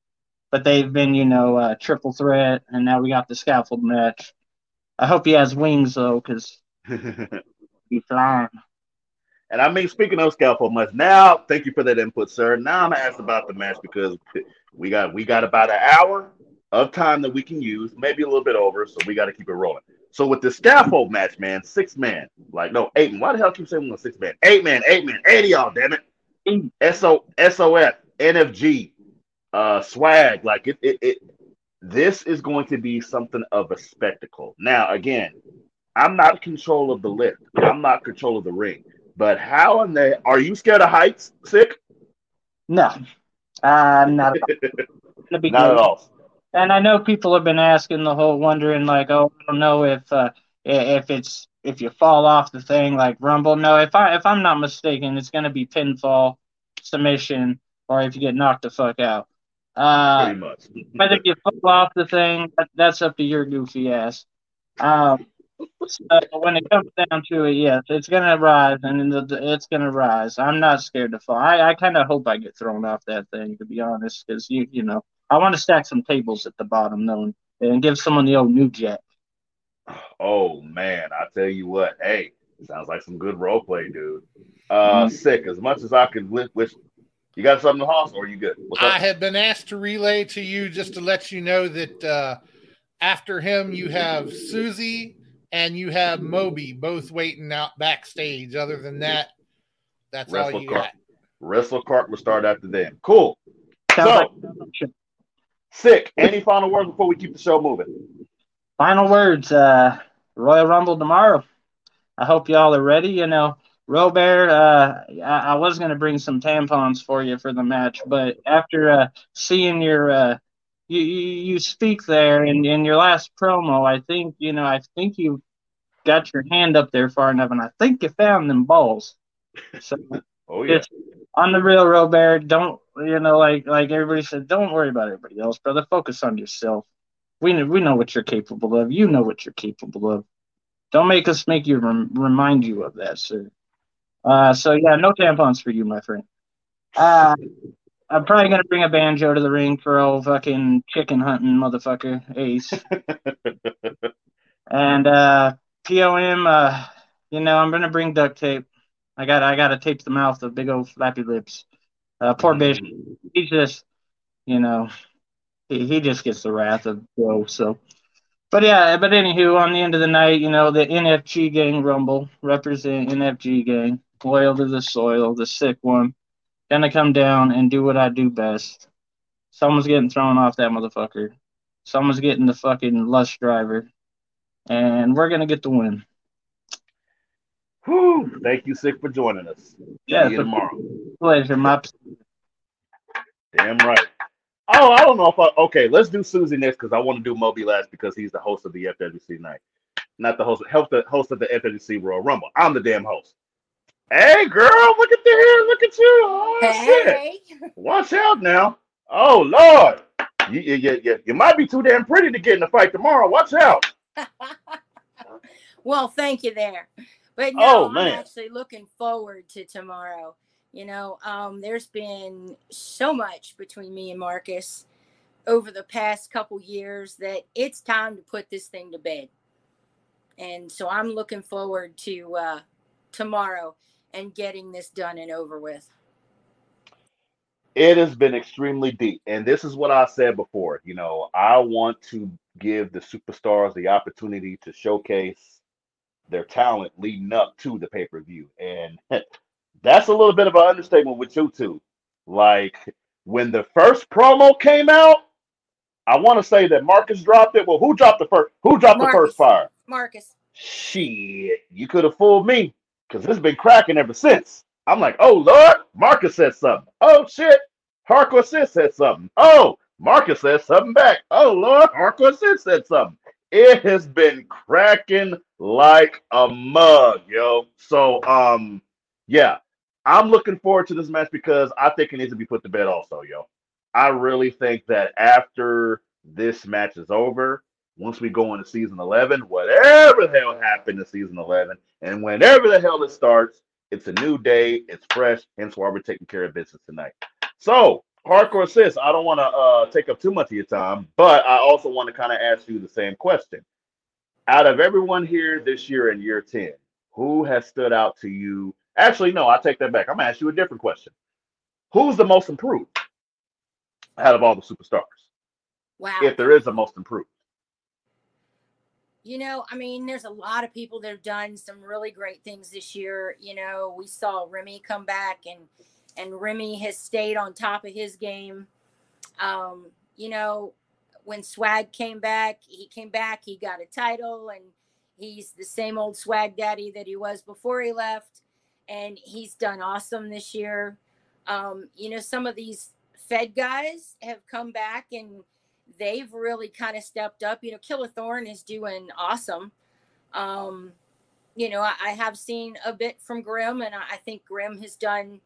but they've been, you know, uh, triple threat, and now we got the scaffold match. I hope he has wings though, because he's flying. And I mean, speaking of scaffold match, now thank you for that input, sir. Now I'm asked about the match because we got we got about an hour of time that we can use, maybe a little bit over, so we got to keep it rolling. So with the scaffold match, man, six man, like no eight man. Why the hell keep saying we six man? Eight man, eight man, eight of y'all, damn it. S O S O F NFG uh, swag. Like it, it, it, this is going to be something of a spectacle. Now, again, I'm not in control of the lift. I'm not control of the ring. But how in the are you scared of heights? Sick? No, uh, not at all. not at all. And I know people have been asking the whole wondering like, oh, I don't know if uh, if it's if you fall off the thing like Rumble. No, if I if I'm not mistaken, it's going to be pinfall, submission, or if you get knocked the fuck out. Uh, Pretty much. whether you fall off the thing, that, that's up to your goofy ass. Um, so when it comes down to it, yes, it's gonna rise, and it's gonna rise. I'm not scared to fall. I, I kind of hope I get thrown off that thing, to be honest, because you you know I want to stack some tables at the bottom, though, and give someone the old new jack. Oh man, I tell you what, hey, sounds like some good role play, dude. Uh, mm-hmm. sick. As much as I could wish you got something, Hoss, or are you good? I have been asked to relay to you just to let you know that uh, after him, you have Susie and you have Moby both waiting out backstage. Other than that, that's Wrestle all you Cart. got. Wrestle Cart will start after them. Cool. So, sick. Any final words before we keep the show moving? Final words. Uh, Royal Rumble tomorrow. I hope y'all are ready. You know, Robert, uh, I, I, was going to bring some tampons for you for the match, but after uh, seeing your uh, you, you speak there in, in your last promo, I think you know I think you got your hand up there far enough, and I think you found them balls. So, oh yeah. On the real, Robert, don't you know like like everybody said, don't worry about everybody else, brother. Focus on yourself. We we know what you're capable of. You know what you're capable of. Don't make us make you rem- remind you of that, sir. Uh, so yeah, no tampons for you, my friend. Uh, I'm probably gonna bring a banjo to the ring for old fucking chicken hunting motherfucker Ace. and uh, POM, uh, you know, I'm gonna bring duct tape. I got I gotta tape the mouth of big old flappy lips. Uh, poor bitch, he's just, you know, he, he just gets the wrath of Joe. So, but yeah, but anywho, on the end of the night, you know, the NFG gang rumble represent NFG gang loyal to the soil, the sick one, gonna come down and do what I do best. Someone's getting thrown off that motherfucker. Someone's getting the fucking lust driver, and we're gonna get the win. Whew. Thank you, Sick, for joining us. Yeah, See you tomorrow. Pleasure, my. Damn right. Oh, I don't know if I. Okay, let's do Susie next because I want to do Moby last because he's the host of the FWC night, not the host. Help the host of the FWC Royal Rumble. I'm the damn host. Hey, girl, look at the hair. Look at you. Oh, hey. Shit. Watch out now. Oh, Lord. You, you, you, you might be too damn pretty to get in the fight tomorrow. Watch out. well, thank you there. But no, oh. I'm actually looking forward to tomorrow. You know, um, there's been so much between me and Marcus over the past couple years that it's time to put this thing to bed. And so I'm looking forward to uh, tomorrow and getting this done and over with? It has been extremely deep. And this is what I said before. You know, I want to give the superstars the opportunity to showcase their talent leading up to the pay per view, and that's a little bit of an understatement with you two. Like when the first promo came out, I want to say that Marcus dropped it. Well, who dropped the first? Who dropped Marcus. the first fire? Marcus. Shit, you could have fooled me because it's been cracking ever since. I'm like, oh Lord, Marcus said something. Oh shit, Sis said something. Oh, Marcus said something back. Oh Lord, Sis said something. It has been cracking like a mug, yo. So um, yeah, I'm looking forward to this match because I think it needs to be put to bed also, yo. I really think that after this match is over, once we go into season 11, whatever the hell happened in season 11, and whenever the hell it starts, it's a new day, it's fresh, hence why we're taking care of business tonight. So, Hardcore Sis, I don't want to uh, take up too much of your time, but I also want to kind of ask you the same question. Out of everyone here this year in year 10, who has stood out to you? Actually, no, I take that back. I'm going to ask you a different question. Who's the most improved out of all the superstars? Wow. If there is a most improved. You know, I mean, there's a lot of people that have done some really great things this year. You know, we saw Remy come back and and Remy has stayed on top of his game. Um, you know, when Swag came back, he came back, he got a title, and he's the same old Swag Daddy that he was before he left. And he's done awesome this year. Um, you know, some of these Fed guys have come back and they've really kind of stepped up. You know, Killer Thorn is doing awesome. Um, you know, I, I, have seen a bit from Grim, and I, I think Grim has done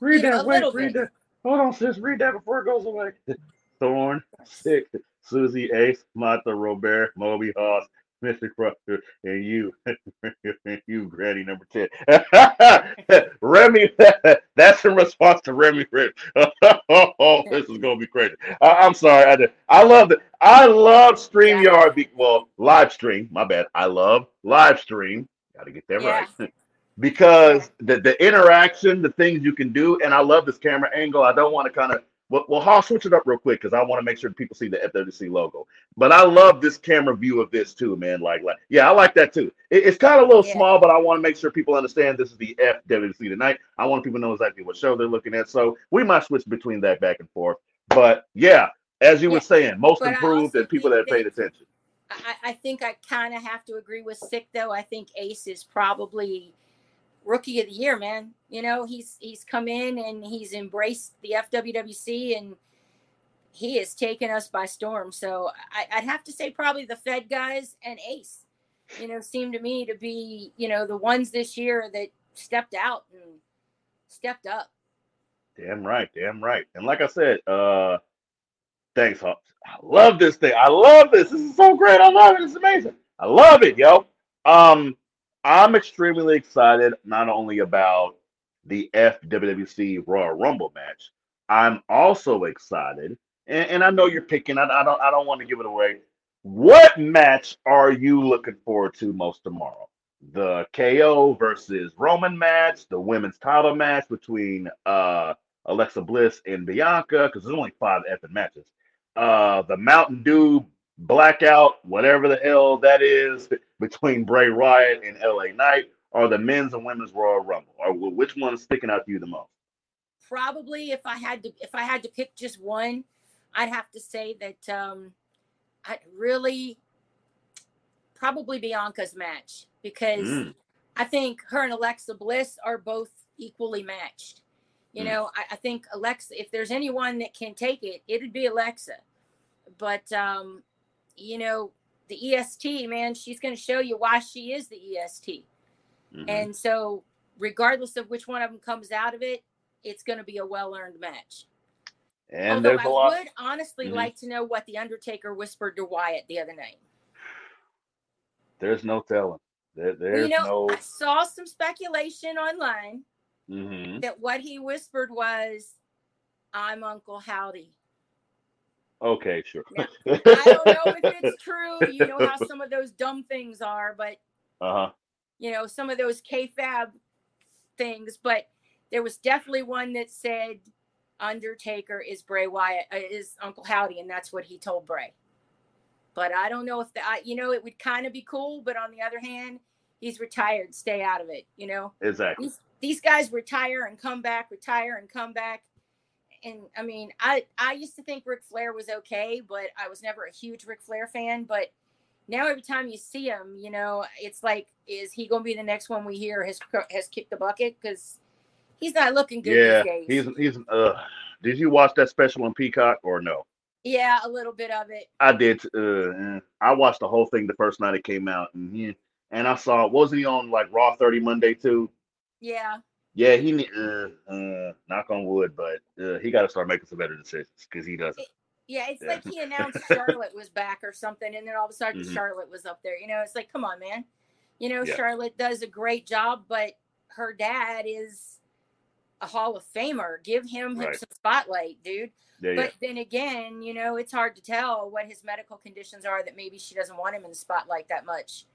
Read that. Wait, read that. Hold on, sis. Read that before it goes away. Thorn, Sick, Susie, Ace, Martha, Robert, Moby, Hoss, Mr. Crusher, and you, you, Granny number 10. Remy, that's in response to Remy Rich. oh, this is going to be crazy. I, am sorry. I, did. I love it. I love StreamYard. Well, live stream. My bad. I love live stream. Got to get that yeah. right because the, the interaction, the things you can do, and I love this camera angle. I don't want to kind of well, well, I'll switch it up real quick because I want to make sure people see the FWC logo. But I love this camera view of this too, man. Like, like, yeah, I like that too. It, it's kind of a little yeah. small, but I want to make sure people understand this is the FWC tonight. I want people to know exactly what show they're looking at. So we might switch between that back and forth. But yeah, as you yeah. were saying, most but improved and people that paid attention. I, I think I kind of have to agree with Sick though. I think Ace is probably rookie of the year, man. You know, he's he's come in and he's embraced the FWWC and he has taken us by storm. So I, would have to say probably the Fed guys and Ace, you know, seem to me to be, you know, the ones this year that stepped out and stepped up. Damn right, damn right. And like I said, uh thanks, Hoss. I love this thing. I love this. This is so great. I love it. It's amazing. I love it, yo. Um, I'm extremely excited not only about the FWWC Royal Rumble match. I'm also excited, and, and I know you're picking. I, I don't. I don't want to give it away. What match are you looking forward to most tomorrow? The KO versus Roman match, the women's title match between uh, Alexa Bliss and Bianca, because there's only five effing matches. Uh, the Mountain Dew blackout, whatever the hell that is, between Bray Wyatt and LA Knight, or the men's and women's Royal Rumble? Or which one is sticking out to you the most? Probably, if I had to, if I had to pick just one, I'd have to say that um, I really probably Bianca's match because mm. I think her and Alexa Bliss are both equally matched. You mm. know, I, I, think Alexa, if there's anyone that can take it, it'd be Alexa. But um, you know, the EST, man, she's going to show you why she is the EST. Mm-hmm. And so, regardless of which one of them comes out of it, it's going to be a well earned match. And Although I lot... would honestly mm-hmm. like to know what the Undertaker whispered to Wyatt the other night. There's no telling. There, there's you know, no. I saw some speculation online mm-hmm. that what he whispered was, "I'm Uncle Howdy." Okay, sure. Now, I don't know if it's true. You know how some of those dumb things are, but uh-huh. you know, some of those kayfabe things, but there was definitely one that said Undertaker is Bray Wyatt uh, is Uncle Howdy, and that's what he told Bray. But I don't know if that you know it would kind of be cool, but on the other hand, he's retired. Stay out of it. You know. Exactly. These, these guys retire and come back, retire and come back. And I mean, I I used to think Ric Flair was okay, but I was never a huge Ric Flair fan. But now every time you see him, you know, it's like, is he going to be the next one we hear has has kicked the bucket? Because he's not looking good. Yeah, he's he's. Uh, did you watch that special on Peacock or no? Yeah, a little bit of it. I did. Uh, eh, I watched the whole thing the first night it came out, and yeah, and I saw wasn't he on like Raw thirty Monday too? Yeah. Yeah, he uh, uh knock on wood, but uh, he got to start making some better decisions because he doesn't. yeah, it's yeah. like he announced Charlotte was back or something, and then all of a sudden mm-hmm. Charlotte was up there. You know, it's like, come on, man. You know, yeah. Charlotte does a great job, but her dad is a Hall of Famer. Give him right. some spotlight, dude. Yeah, but then again, you know, it's hard to tell what his medical conditions are that maybe she doesn't want him in the spotlight that much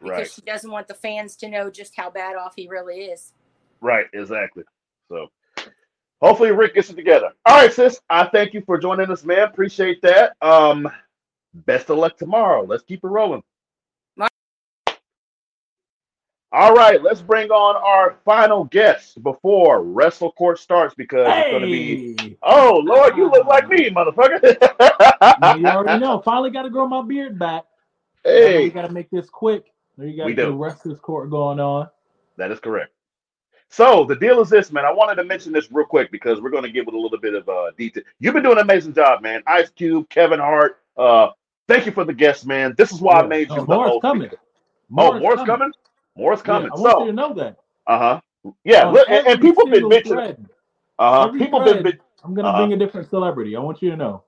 because right. she doesn't want the fans to know just how bad off he really is. Right, exactly. So hopefully Ric gets it together. All right, sis. I thank you for joining us, man. Appreciate that. Um, best of luck tomorrow. Let's keep it rolling. All right, let's bring on our final guest before Wrestle Court starts because hey. it's going to be. Oh Lord, you look like me, motherfucker. you already know. Finally, got to grow my beard back. Hey, you got to make this quick. You got the Wrestlers Court going on. That is correct. So the deal is this, man. I wanted to mention this real quick because we're going to give it a little bit of uh, detail. You've been doing an amazing job, man. Ice Cube, Kevin Hart. Uh, thank you for the guest, man. This is why yeah. I made you oh, the host. Coming. oh, more's coming. coming. More's coming. Yeah, I want so, you to know that. Uh huh. Yeah, uh, and, and, people been mentioning. Uh huh. People thread, been. I'm gonna uh-huh. bring a different celebrity. I want you to know.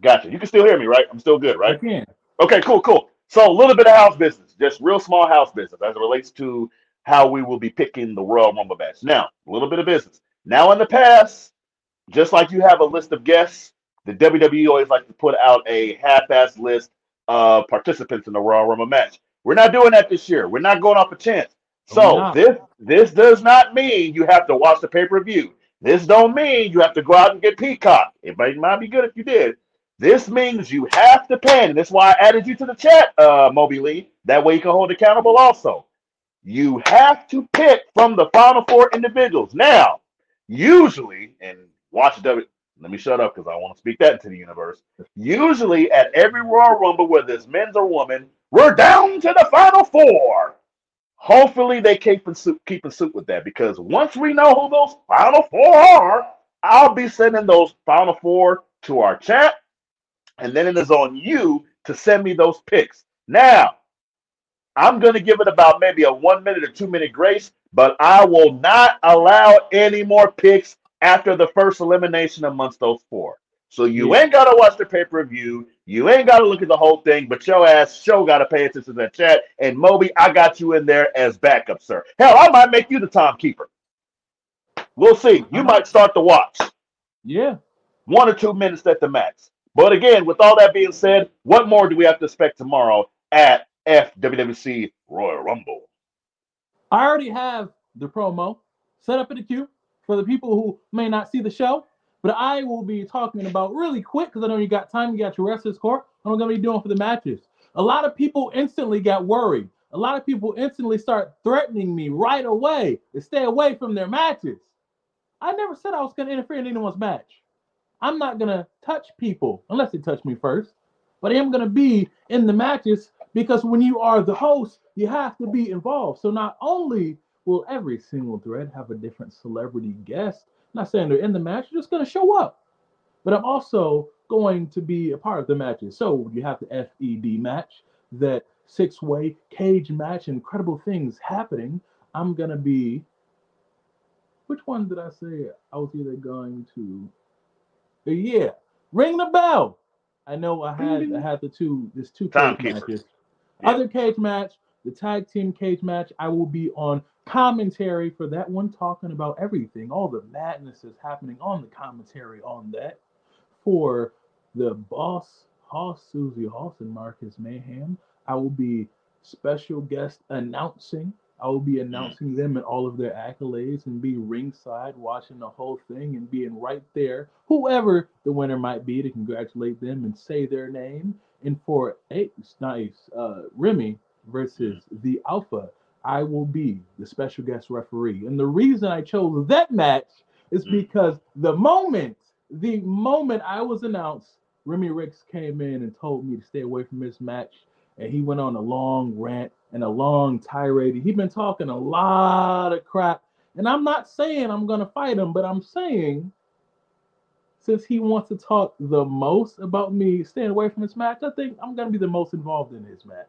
Gotcha. You can still hear me, right? I'm still good, right? I can. Okay, cool, cool. So a little bit of house business, just real small house business as it relates to how we will be picking the Royal Rumble match. Now, a little bit of business. Now, in the past, just like you have a list of guests, the WWE always like to put out a half-ass list of participants in the Royal Rumble match. We're not doing that this year. We're not going off a chance. So this this does not mean you have to watch the pay per view. This don't mean you have to go out and get Peacock. It might, might be good if you did. This means you have to pay, and that's why I added you to the chat, uh, Moby Lee. That way you can hold accountable also. You have to pick from the final four individuals. Now, usually, and watch W. Let me shut up because I want to speak that into the universe. Usually, at every Royal Rumble, whether it's men's or women, we're down to the final four. Hopefully, they keep in suit, keep in suit with that because once we know who those final four are, I'll be sending those final four to our chat, and then it is on you to send me those picks. Now, I'm going to give it about maybe a one minute or two minute grace, but I will not allow any more picks after the first elimination amongst those four. So you yeah. ain't got to watch the pay per view. You ain't got to look at the whole thing, but your ass show got to pay attention to that chat. And Moby, I got you in there as backup, sir. Hell, I might make you the timekeeper. We'll see. You uh-huh. might start the watch. Yeah. One or two minutes at the max. But again, with all that being said, what more do we have to expect tomorrow at FWWC Royal Rumble? I already have the promo set up in the queue for the people who may not see the show. But I will be talking about really quick because I know you got time. You got your rest wrestlers court. What I'm going to be doing for the matches. A lot of people instantly got worried. A lot of people instantly start threatening me right away to stay away from their matches. I never said I was going to interfere in anyone's match. I'm not going to touch people unless they touch me first. But I am going to be in the matches because when you are the host, you have to be involved. So not only will every single thread have a different celebrity guest, not saying they're in the match, they're just going to show up. But I'm also going to be a part of the matches. So you have the FED match, that six way cage match, incredible things happening. I'm going to be. Which one did I say I was either going to? Yeah, ring the bell. I know I had I had the two this two cage matches. Yeah. Other cage match, the tag team cage match. I will be on commentary for that one, talking about everything, all the madness is happening on the commentary on that. For the boss, Hoss, Susie Hoss, and Marcus Mayhem, I will be special guest announcing. I will be mm. announcing them and all of their accolades and be ringside watching the whole thing and being right there, whoever the winner might be, to congratulate them and say their name. And for Ace, nice, uh, Remy versus the Alpha, I will be the special guest referee. And the reason I chose that match is mm. because the moment, the moment I was announced, Remy Ricks came in and told me to stay away from this match. And he went on a long rant and a long tirade. He'd been talking a lot of crap. And I'm not saying I'm going to fight him, but I'm saying since he wants to talk the most about me staying away from this match, I think I'm going to be the most involved in his match.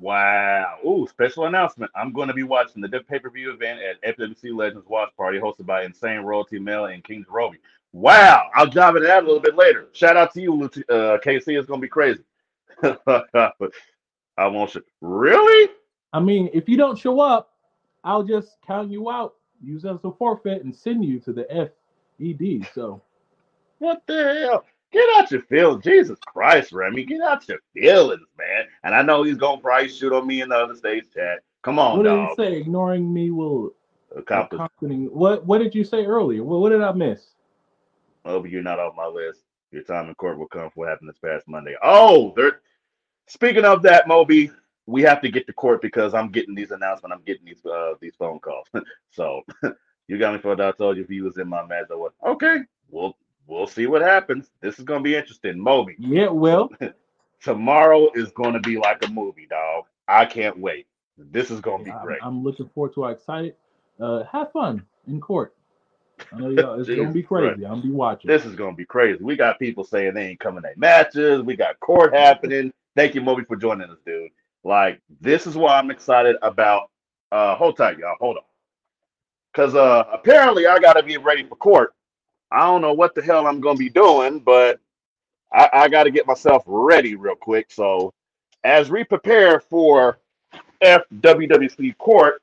Wow. Ooh, special announcement. I'm going to be watching the pay per view event at FWC Legends Watch Party hosted by Insane Royalty Mail and King Roby. Wow. I'll dive into that a little bit later. Shout out to you, uh, KC. It's going to be crazy. I won't. Sh- really? I mean, if you don't show up, I'll just count you out use as a forfeit and send you to the FED. So, what the hell? Get out your feelings. Jesus Christ, Remy. Get out your feelings, man. And I know he's going to probably shoot on me in the other stage chat. Come on, What dog. did he say? Ignoring me will accomplish. What, what did you say earlier? What, what did I miss? Oh, you're not off my list. Your time in court will come for what happened this past Monday. Oh, there. Speaking of that, Moby, we have to get to court because I'm getting these announcements. I'm getting these uh, these phone calls. so you got me for that. I told you if he was in my match. I was okay. We'll we'll see what happens. This is gonna be interesting, Moby. Yeah, well, tomorrow is gonna be like a movie, dog. I can't wait. This is gonna be great. I'm, I'm looking forward to. it. excited. Uh, have fun in court. I know y'all, it's gonna be crazy. I'm gonna be watching. This is gonna be crazy. We got people saying they ain't coming to matches. We got court happening. Thank you, Moby, for joining us, dude. Like this is why I'm excited about. Uh, hold tight, y'all. Hold on, because uh, apparently I got to be ready for court. I don't know what the hell I'm gonna be doing, but I, I got to get myself ready real quick. So as we prepare for FWWC court,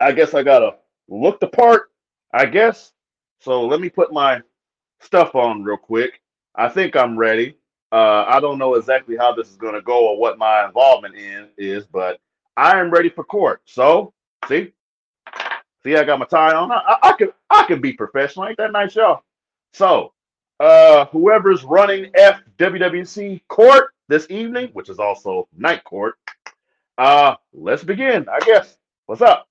I guess I gotta look the part. I guess. So let me put my stuff on real quick. I think I'm ready. Uh, I don't know exactly how this is going to go or what my involvement in is, but I am ready for court. So, see, see, I got my tie on. I, I could, I could be professional. Ain't that nice, y'all? So, uh, whoever's running FWWC court this evening, which is also night court, uh, let's begin. I guess. What's up?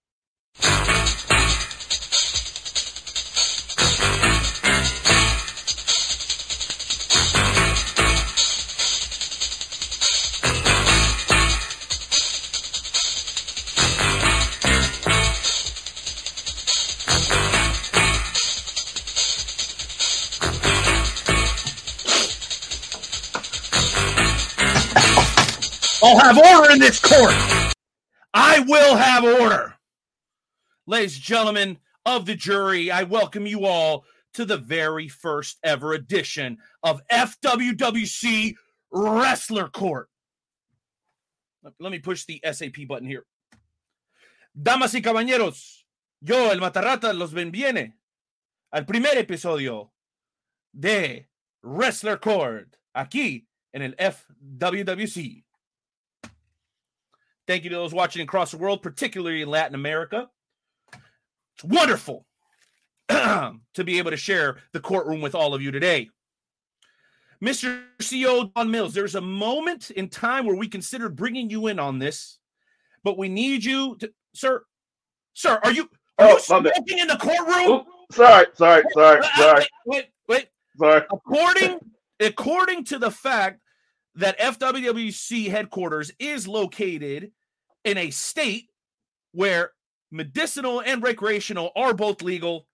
I'll have order in this court. I will have order. Ladies and gentlemen of the jury, I welcome you all to the very first ever edition of FWWC Wrestler Court. Let me push the SAP button here. Damas y caballeros, yo, el Matarrata, los benviene al primer episodio de Wrestler Court aquí en el FWWC. Thank you to those watching across the world, particularly in Latin America. It's wonderful to be able to share the courtroom with all of you today. Mr. CEO Don Mills, there's a moment in time where we considered bringing you in on this, but we need you to, sir. Sir, are you are oh, you smoking in the courtroom? Oops, sorry, sorry, sorry, sorry. Wait, wait, wait. Sorry. According according to the fact that FWWC headquarters is located in a state where medicinal and recreational are both legal,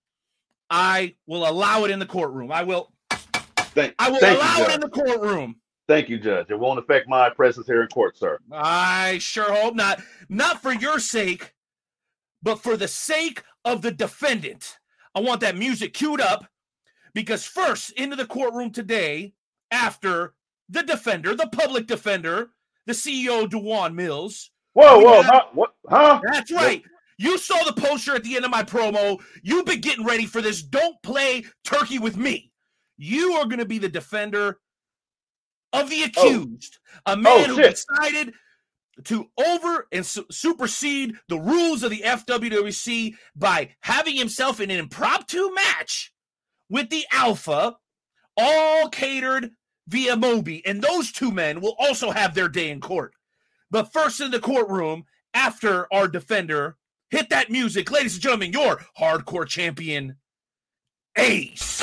I will allow it in the courtroom. I will. Thank, I will allow you, it in the courtroom. Thank you, Judge. It won't affect my presence here in court, sir. I sure hope not. Not for your sake, but for the sake of the defendant. I want that music queued up because first into the courtroom today, after the defender, the public defender, the CEO, Dewan Mills. Whoa, whoa, huh? What? Huh? That's right. You saw the poster at the end of my promo. You've been getting ready for this. Don't play turkey with me. You are going to be the defender of the oh. accused, oh. a man oh, who decided to over and su- supersede the rules of the FWWC by having himself in an impromptu match with the Alpha, all catered via Moby, and those two men will also have their day in court. But first in the courtroom, after our defender, hit that music, ladies and gentlemen, your hardcore champion, Ace.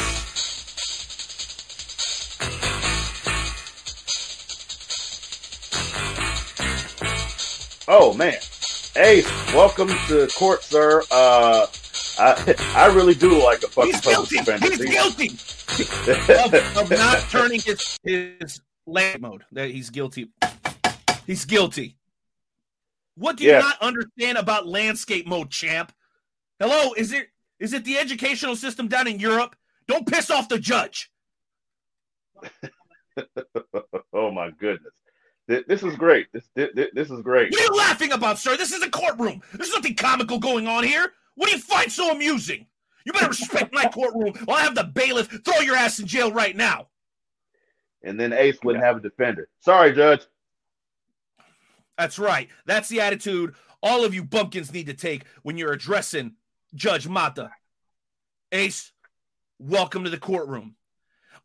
Oh man, Ace, welcome to court, sir. Uh, I I really do like a fucking He's guilty. He's guilty of, of, not turning his his land mode. That he's guilty. He's guilty. What do you yes. not understand about landscape mode, champ? Hello, is it is it the educational system down in Europe? Don't piss off the judge. oh my goodness. This is great. This, this, this is great. What are you laughing about, sir? This is a courtroom. There's nothing comical going on here. What do you find so amusing? You better respect my courtroom or I'll have the bailiff throw your ass in jail right now. And then Ace wouldn't have a defender. Sorry, Judge. That's right. That's the attitude all of you bumpkins need to take when you're addressing Judge Mata. Ace, welcome to the courtroom.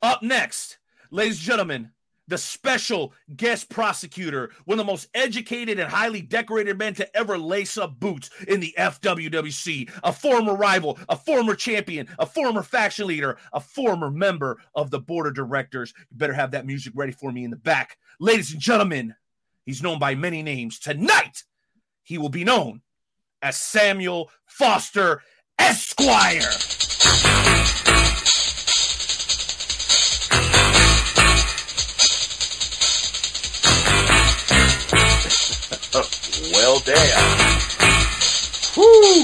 Up next, ladies and gentlemen, the special guest prosecutor, one of the most educated and highly decorated men to ever lace up boots in the FWWC, a former rival, a former champion, a former faction leader, a former member of the board of directors. You better have that music ready for me in the back. Ladies and gentlemen, he's known by many names. Tonight, he will be known as Samuel Foster Esquire. well, damn. Whoo!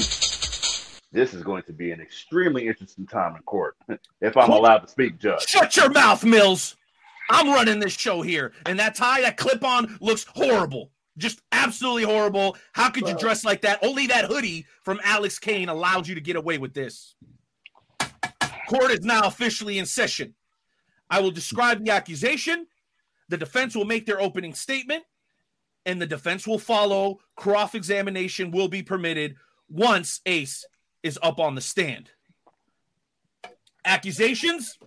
This is going to be an extremely interesting time in court, if I'm allowed to speak, Judge. Shut your mouth, Mills. I'm running this show here, and that tie, that clip on, looks horrible. Just absolutely horrible. How could you dress like that? Only that hoodie from Alex Kane allowed you to get away with this. Court is now officially in session. I will describe the accusation. The defense will make their opening statement and the defense will follow. Cross examination will be permitted once Ace is up on the stand. Accusations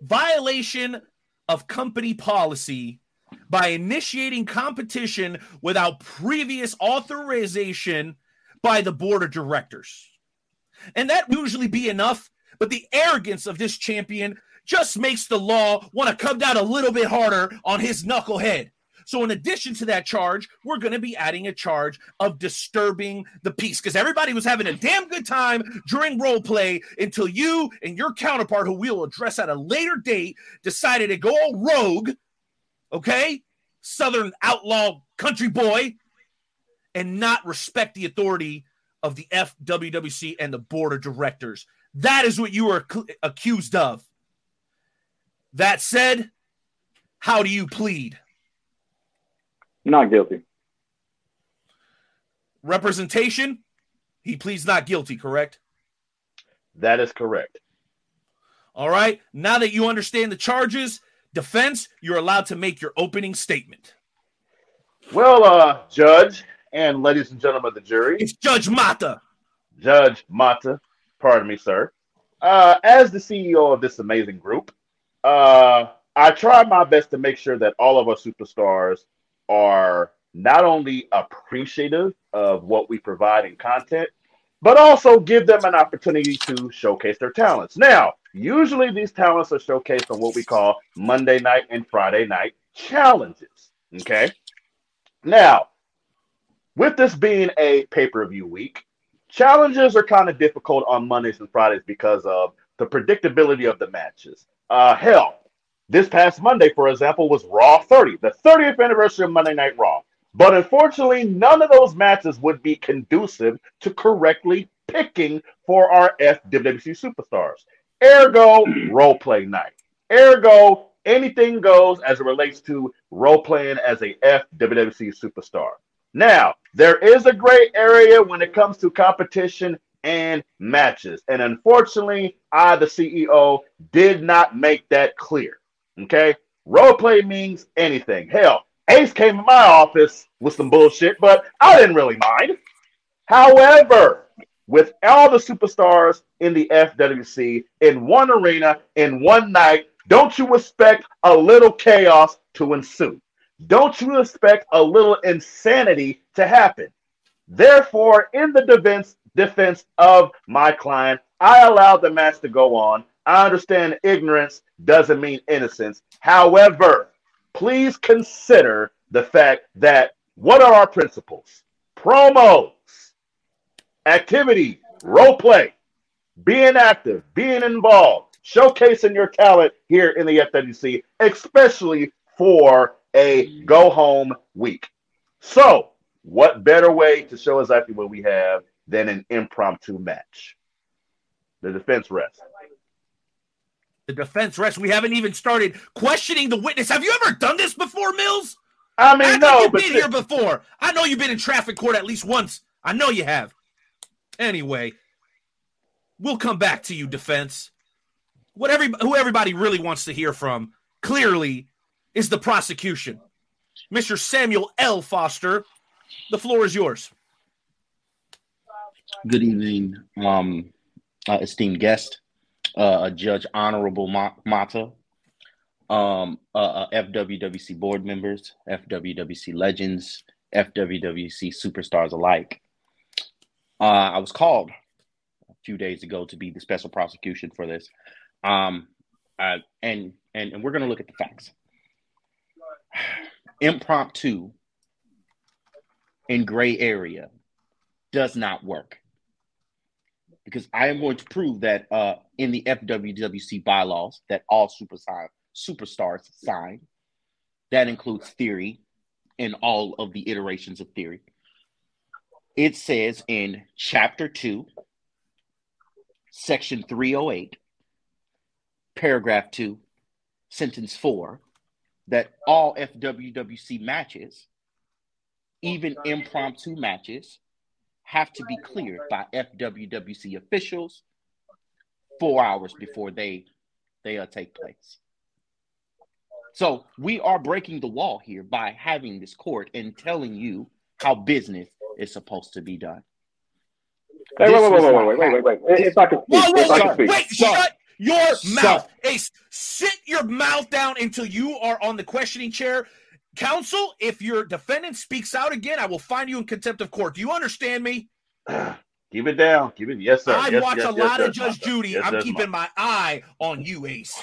violation of company policy by initiating competition without previous authorization by the board of directors. And that usually be enough, but the arrogance of this champion just makes the law want to come down a little bit harder on his knucklehead. So, in addition to that charge, we're going to be adding a charge of disturbing the peace because everybody was having a damn good time during role play until you and your counterpart, who we'll address at a later date, decided to go all rogue, okay? Southern outlaw country boy, and not respect the authority of the FWWC and the board of directors. That is what you are accused of. That said, how do you plead? Not guilty. Representation? He pleads not guilty, correct? That is correct. All right. Now that you understand the charges, defense, you're allowed to make your opening statement. Well, uh, Judge and ladies and gentlemen of the jury, it's Judge Mata. Judge Mata, pardon me, sir. Uh, as the CEO of this amazing group, uh, I try my best to make sure that all of our superstars are not only appreciative of what we provide in content, but also give them an opportunity to showcase their talents. Now, usually these talents are showcased on what we call Monday night and Friday night challenges. Okay. Now, with this being a pay per view week, challenges are kind of difficult on Mondays and Fridays because of the predictability of the matches. Uh, hell, this past Monday, for example, was Raw 30, the 30th anniversary of Monday Night Raw. But unfortunately, none of those matches would be conducive to correctly picking for our FWC superstars. Ergo, role play night. Ergo, anything goes as it relates to role playing as a FWC superstar. Now, there is a gray area when it comes to competition and matches. And unfortunately, I, the CEO, did not make that clear. Okay? Role play means anything. Hell, Ace came to my office with some bullshit, but I didn't really mind. However, with all the superstars in the FWC in one arena in one night, don't you expect a little chaos to ensue? don't you expect a little insanity to happen? Therefore, in the defense defense of my client, I allowed the match to go on. I understand ignorance doesn't mean innocence. However, please consider the fact that what are our principles? Promos, activity, role play, being active, being involved, showcasing your talent here in the FWC, especially for a go home week. So, what better way to show exactly what we have than an impromptu match? The defense rest. The defense rest. We haven't even started questioning the witness. Have you ever done this before, Mills? I mean, I no, you've been here before. I know you've been in traffic court at least once. I know you have. Anyway, we'll come back to you, defense. What every who everybody really wants to hear from clearly is the prosecution. Mr. Samuel L. Foster, the floor is yours. Good evening, um, uh, esteemed guest, uh, Judge Honorable Mata, um, uh, uh FWWC board members, FWWC legends, FWWC superstars alike. Uh, I was called a few days ago to be the special prosecution for this, um, and and and we're going to look at the facts. Impromptu in gray area does not work because I am going to prove that uh, in the FWWC bylaws that all super sign, superstars sign, that includes Theory and all of the iterations of Theory. It says in chapter 2, section 308, paragraph 2, sentence 4, that all FWWC matches, even impromptu matches, have to be cleared by FWWC officials four hours before they they uh, take place. So we are breaking the wall here by having this court and telling you how business is supposed to be done. Hey, wait, wait, wait, wait, wait, wait, wait, wait. If I can speak, whoa, whoa, if I can speak. Wait, shut your mouth. Ace, sit your mouth down until you are on the questioning chair. Counsel, if your defendant speaks out again, I will find you in contempt of court. Do you understand me? Keep it down. Keep it. Yes, sir. I yes, watch yes, a yes, lot yes, of Judge Judy. I'm keeping my eye on you, Ace.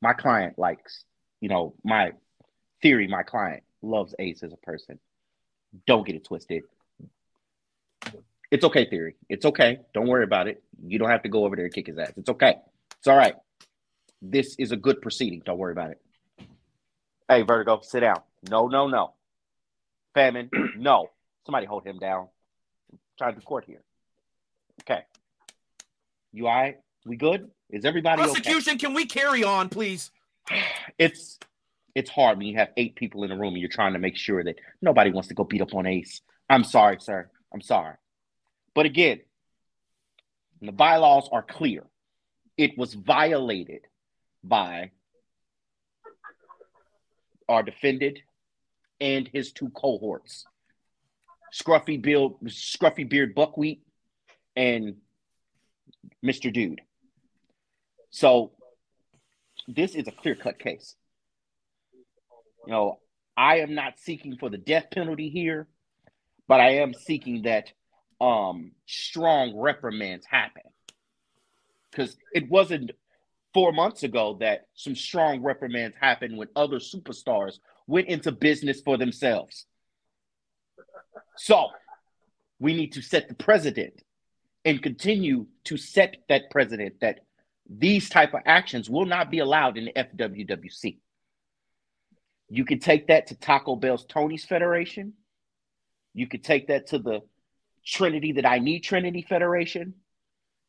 My client likes, you know, my theory, my client loves Ace as a person. Don't get it twisted. It's okay, Theory. It's okay. Don't worry about it. You don't have to go over there and kick his ass. It's okay. It's all right. This is a good proceeding. Don't worry about it. Hey, Vertigo, sit down. No, no, no. Famine, no. Somebody hold him down. I'm trying to court here. Okay. You all right? We good? Is everybody Prosecution, okay? can we carry on, please? It's it's hard when you have eight people in a room and you're trying to make sure that nobody wants to go beat up on Ace. I'm sorry, sir. I'm sorry. But again, the bylaws are clear. It was violated by our defendant and his two cohorts, Scruffy Bill, Scruffy Beard Buckwheat, and Mr. Dude. So this is a clear cut case. You know, I am not seeking for the death penalty here, but I am seeking that um strong reprimands happen. Because it wasn't four months ago that some strong reprimands happened when other superstars went into business for themselves. So we need to set the precedent and continue to set that precedent that these type of actions will not be allowed in the FWWC. You can take that to Taco Bell's Tony's Federation. You could take that to the Trinity that I need Trinity Federation.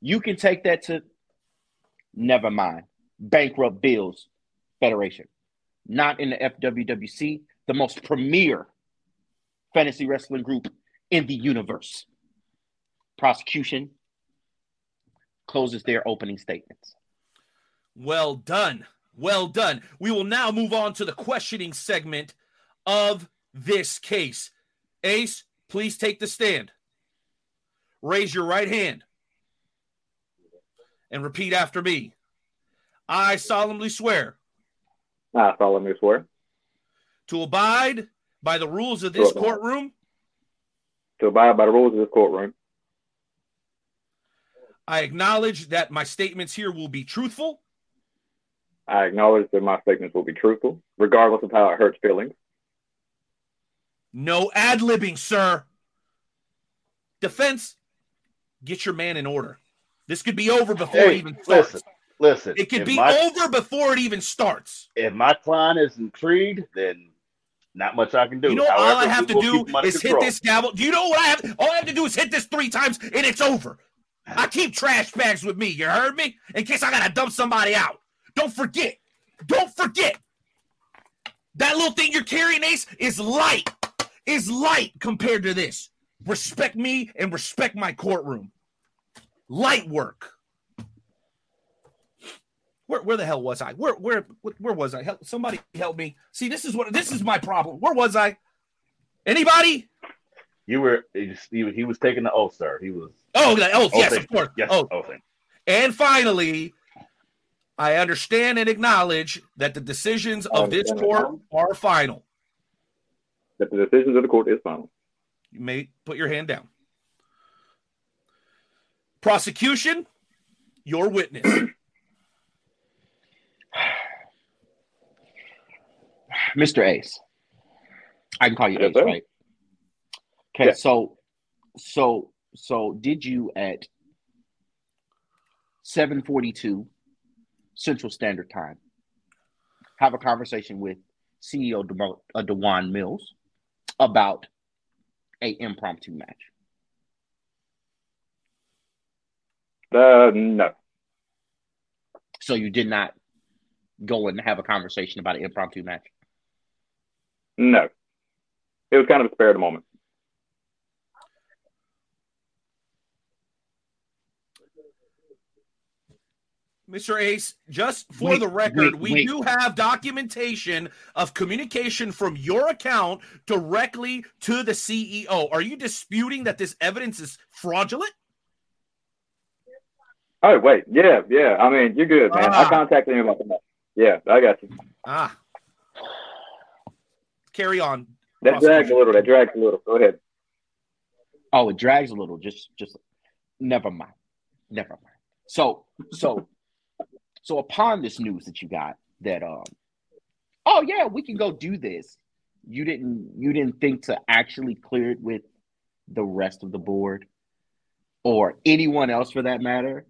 You can take that to never mind bankrupt Bills Federation not in the FWWC, the most premier fantasy wrestling group in the universe. Prosecution closes their opening statements. Well done. Well done. We will now move on to the questioning segment of this case. Ace, please take the stand. Raise your right hand and repeat after me. I solemnly swear I solemnly swear to abide by the rules of this courtroom. To abide by the rules of this courtroom. I acknowledge that my statements here will be truthful. I acknowledge that my statements will be truthful, regardless of how it hurts feelings. No ad libbing, sir. Defense, get your man in order. This could be over before hey, it even starts. Listen, listen. It could be my, over before it even starts. If my client is intrigued, then not much I can do. You know, However, all I have to do is hit this gavel. Do you know what I have? All I have to do is hit this three times and it's over. I keep trash bags with me. You heard me? In case I gotta dump somebody out. Don't forget. Don't forget. That little thing you're carrying, Ace, is light. Is light compared to this. Respect me and respect my courtroom. Light work. Where, where the hell was I? Where where where was I? Help, somebody help me. See, this is what this is my problem. Where was I? Anybody? You were he, he was taking the oath, sir. He was Oh, the oath, yes, of course. Yes, oath. oath. And finally, I understand and acknowledge that the decisions of um, this court are final. That the decisions of the court is final. You may put your hand down. Prosecution, your witness. Mr. Ace. I can call you yes, Ace, sir. right? Okay, so so so did you at 742 Central Standard Time have a conversation with CEO De- uh, Dewan Mills about a impromptu match? Uh, no. So you did not go and have a conversation about an impromptu match? No. It was kind of a spare of the moment. Mr. Ace, just for wait, the record, wait, we wait. do have documentation of communication from your account directly to the CEO. Are you disputing that this evidence is fraudulent? Oh, wait. Yeah, yeah. I mean, you're good, man. Ah. I contacted him about that. Yeah, I got you. Ah. Carry on. That drags a little. That drags a little. Go ahead. Oh, it drags a little. Just, just never mind. Never mind. So, so so upon this news that you got that um oh yeah, we can go do this. You didn't you didn't think to actually clear it with the rest of the board or anyone else for that matter.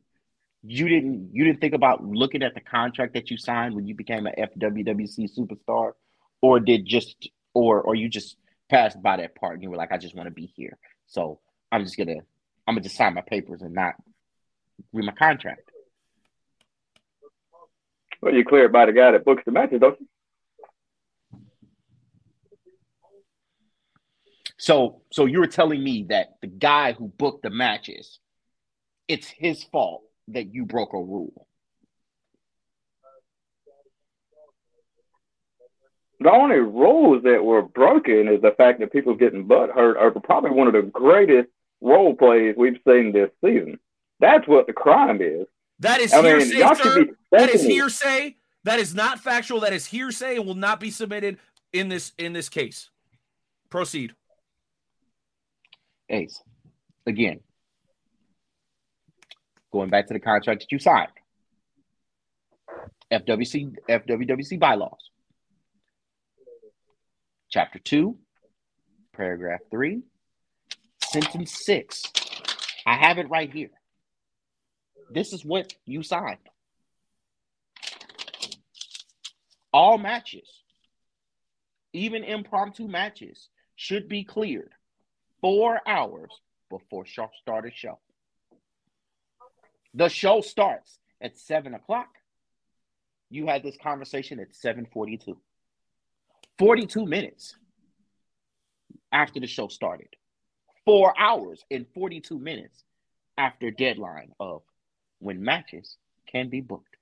You didn't you didn't think about looking at the contract that you signed when you became an FWWC superstar or did just or or you just passed by that part and you were like I just want to be here. So I'm just going to I'm to just sign my papers and not read my contract. Well, you clear it by the guy that books the matches, don't you? So, so you were telling me that the guy who booked the matches, it's his fault that you broke a rule. The only rules that were broken is the fact that people getting butt hurt are probably one of the greatest role plays we've seen this season. That's what the crime is. That is I hearsay, mean, sir. That is hearsay. That is not factual. That is hearsay and will not be submitted in this in this case. Proceed. Ace. Again. Going back to the contract that you signed. FWC FWWC bylaws. Chapter 2, paragraph 3, sentence 6. I have it right here. This is what you signed. All matches, even impromptu matches, should be cleared four hours before start a show. The show starts at seven o'clock. You had this conversation at 7:42. 42 minutes after the show started. Four hours and 42 minutes after deadline of when matches can be booked.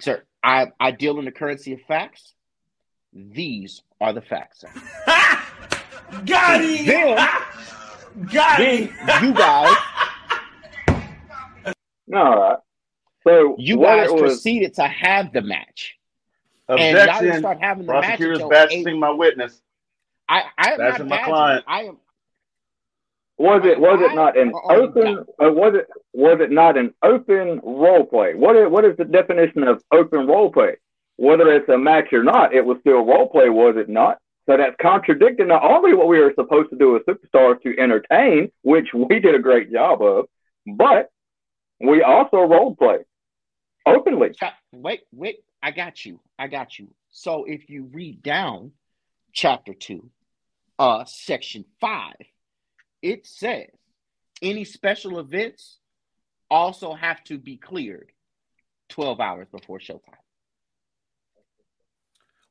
Sir, I, I deal in the currency of facts. These are the facts. Got it. Then, Got then you guys. All right. So you guys was, proceeded to have the match. Objection. And start having the Prosecutors match my witness. I, I am That's not my client. I am. Was it was it not an open? Uh, was it was it not an open role play? What is, what is the definition of open role play? Whether it's a match or not, it was still role play, was it not? So that's contradicting not only what we were supposed to do as superstars to entertain, which we did a great job of, but we also role play openly. Wait, wait, I got you. I got you. So if you read down chapter two, uh, section five, it says any special events also have to be cleared 12 hours before showtime.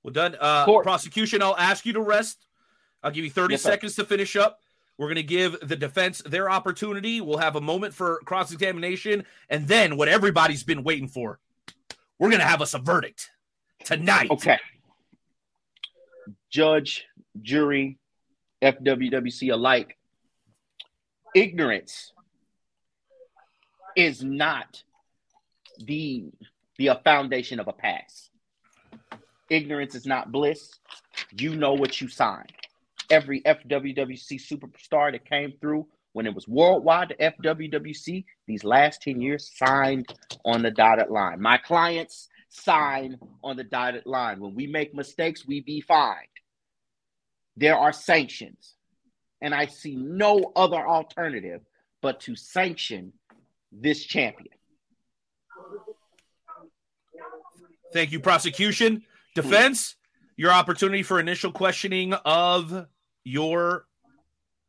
Well done. Uh, prosecution, I'll ask you to rest. I'll give you 30 yes, seconds to finish up. We're going to give the defense their opportunity. We'll have a moment for cross examination. And then, what everybody's been waiting for, we're going to have us a verdict tonight. Okay. Judge, jury, FWWC alike, ignorance is not the the foundation of a pass. Ignorance is not bliss. You know what you signed. Every FWWC superstar that came through when it was worldwide to FWWC these last 10 years signed on the dotted line. My clients sign on the dotted line. When we make mistakes, we be fined. There are sanctions. And I see no other alternative but to sanction this champion. Thank you, prosecution. Defense, your opportunity for initial questioning of your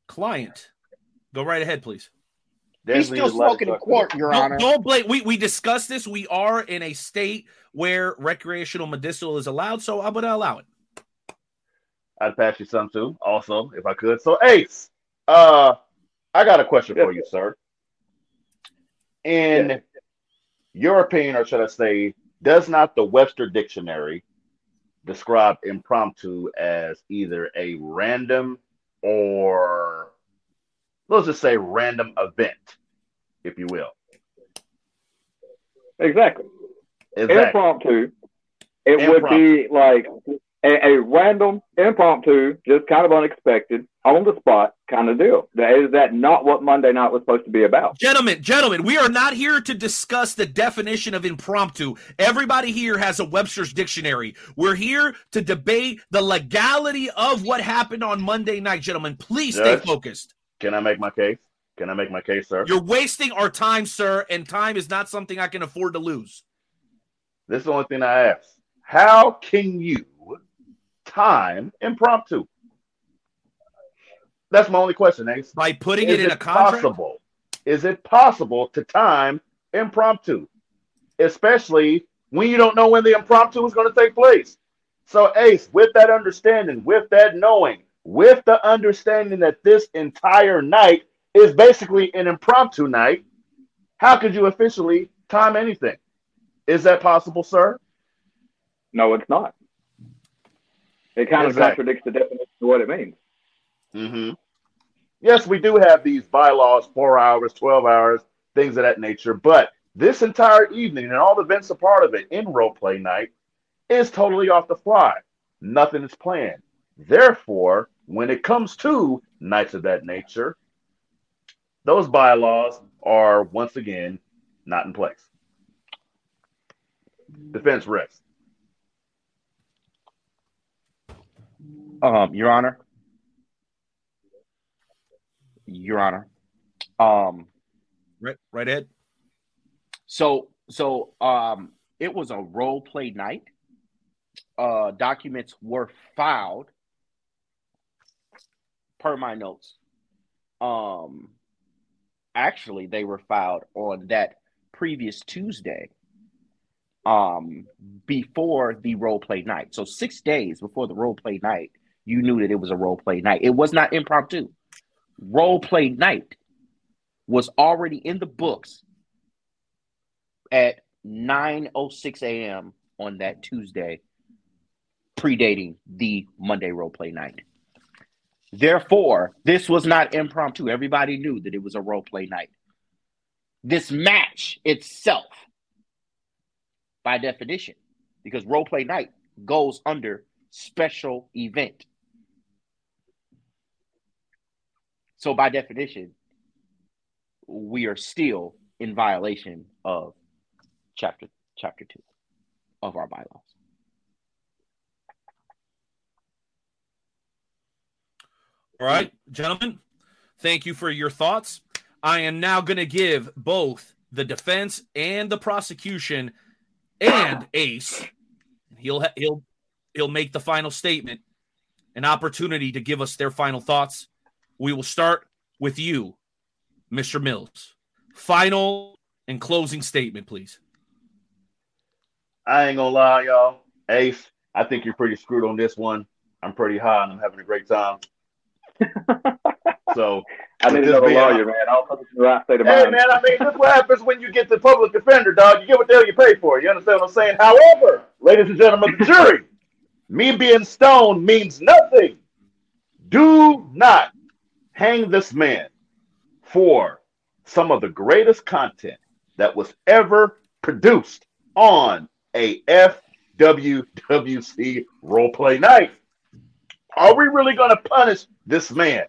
client. Go right ahead, please. He's still smoking in court, Your no, Honor. Don't blame. We we discussed this. We are in a state where recreational medicinal is allowed, so I'm going to allow it. I'd pass you some too, also, if I could. So, Ace, uh, I got a question for you, sir. In your opinion, or should I say, does not the Webster Dictionary describe impromptu as either a random or let's just say random event, if you will. Exactly. exactly. Impromptu. It impromptu. would be like a, a, random, impromptu, just kind of unexpected, on the spot kind of deal. Is that not what Monday night was supposed to be about? Gentlemen, gentlemen, we are not here to discuss the definition of impromptu. Everybody here has a Webster's dictionary. We're here to debate the legality of what happened on Monday night, gentlemen. Please Judge, stay focused. Can I make my case? Can I make my case, sir? You're wasting our time, sir, and time is not something I can afford to lose. This is the only thing I ask. How can you time impromptu? That's my only question, Ace. By putting is it in a contract? Possible? Is it possible to time impromptu? Especially when you don't know when the impromptu is going to take place. So, Ace, with that understanding, with that knowing, with the understanding that this entire night is basically an impromptu night, how could you officially time anything? Is that possible, sir? No, it's not. It kind exactly. of contradicts the definition of what it means. Mm-hmm. Yes, we do have these bylaws, four hours, 12 hours, things of that nature. But this entire evening and all the events a part of it in role play night is totally off the fly. Nothing is planned. Therefore, when it comes to nights of that nature, those bylaws are once again not in place. Defense risk. Um, Your Honor. Your Honor. Um, right, right, Ed. So, so um, it was a role play night. Uh, documents were filed per my notes. Um, actually, they were filed on that previous Tuesday. Um, before the role play night. So six days before the role play night, you knew that it was a role play night. It was not impromptu role play night was already in the books at 9:06 a.m. on that Tuesday, predating the Monday role play night. Therefore, this was not impromptu. Everybody knew that it was a role play night. This match itself by definition, because role play night goes under special event. So by definition, we are still in violation of chapter chapter two of our bylaws. All right, gentlemen, thank you for your thoughts. I am now going to give both the defense and the prosecution and Ace. He'll he'll he'll make the final statement, an opportunity to give us their final thoughts. We will start with you, Mr. Mills. Final and closing statement, please. I ain't gonna lie, y'all. Ace, I think you're pretty screwed on this one. I'm pretty high and I'm having a great time. so I need another lawyer, man. I'll put it in the right state of hey, mind. man, I mean, this is what happens when you get the public defender, dog. You get what the hell you pay for. You understand what I'm saying? However, ladies and gentlemen the jury, me being stoned means nothing. Do not hang this man for some of the greatest content that was ever produced on a FWWC roleplay night. Are we really going to punish this man?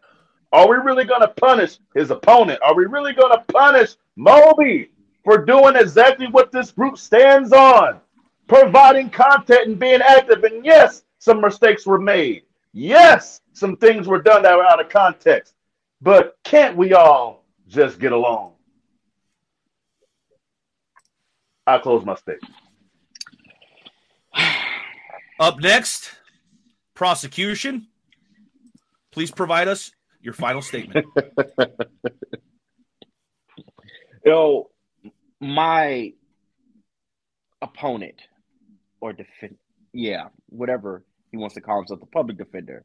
Are we really going to punish his opponent? Are we really going to punish Moby for doing exactly what this group stands on? Providing content and being active. And yes, some mistakes were made. Yes, some things were done that were out of context. But can't we all just get along? I close my statement. Up next, prosecution. Please provide us your final statement. you know, my opponent or defend, yeah, whatever he wants to call himself, the public defender,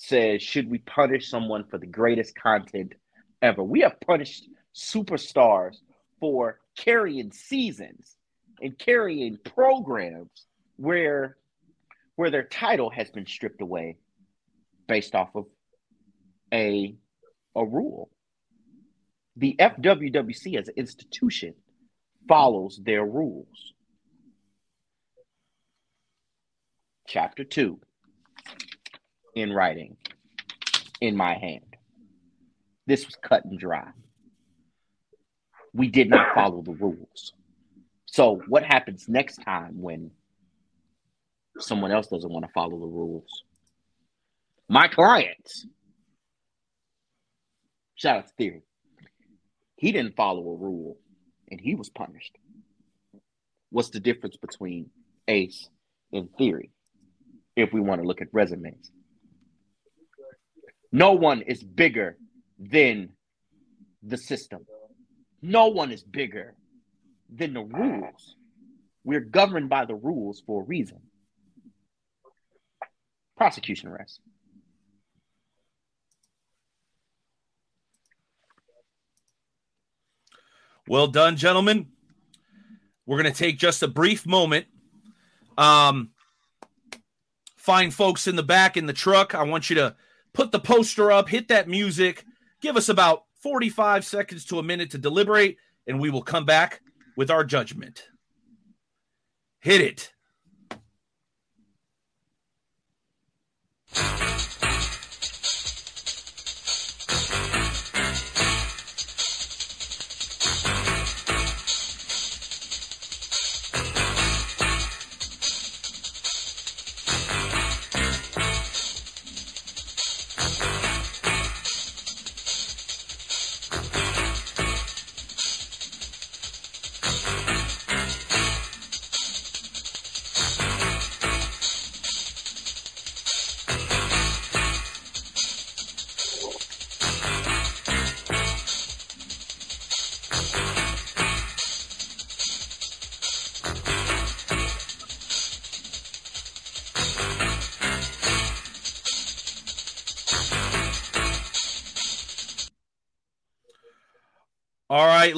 says, should we punish someone for the greatest content ever? We have punished superstars for carrying seasons and carrying programs where where their title has been stripped away based off of a a rule. The FWWC as an institution follows their rules. Chapter 2 in writing in my hand. This was cut and dry. We did not follow the rules. So, what happens next time when someone else doesn't want to follow the rules? My clients Shout out to Theory. He didn't follow a rule and he was punished. What's the difference between Ace and Theory if we want to look at resumes? No one is bigger than the system. No one is bigger than the rules. We're governed by the rules for a reason. Prosecution arrest. Well done, gentlemen. We're going to take just a brief moment. Um, find folks in the back in the truck. I want you to put the poster up, hit that music, give us about 45 seconds to a minute to deliberate, and we will come back with our judgment. Hit it.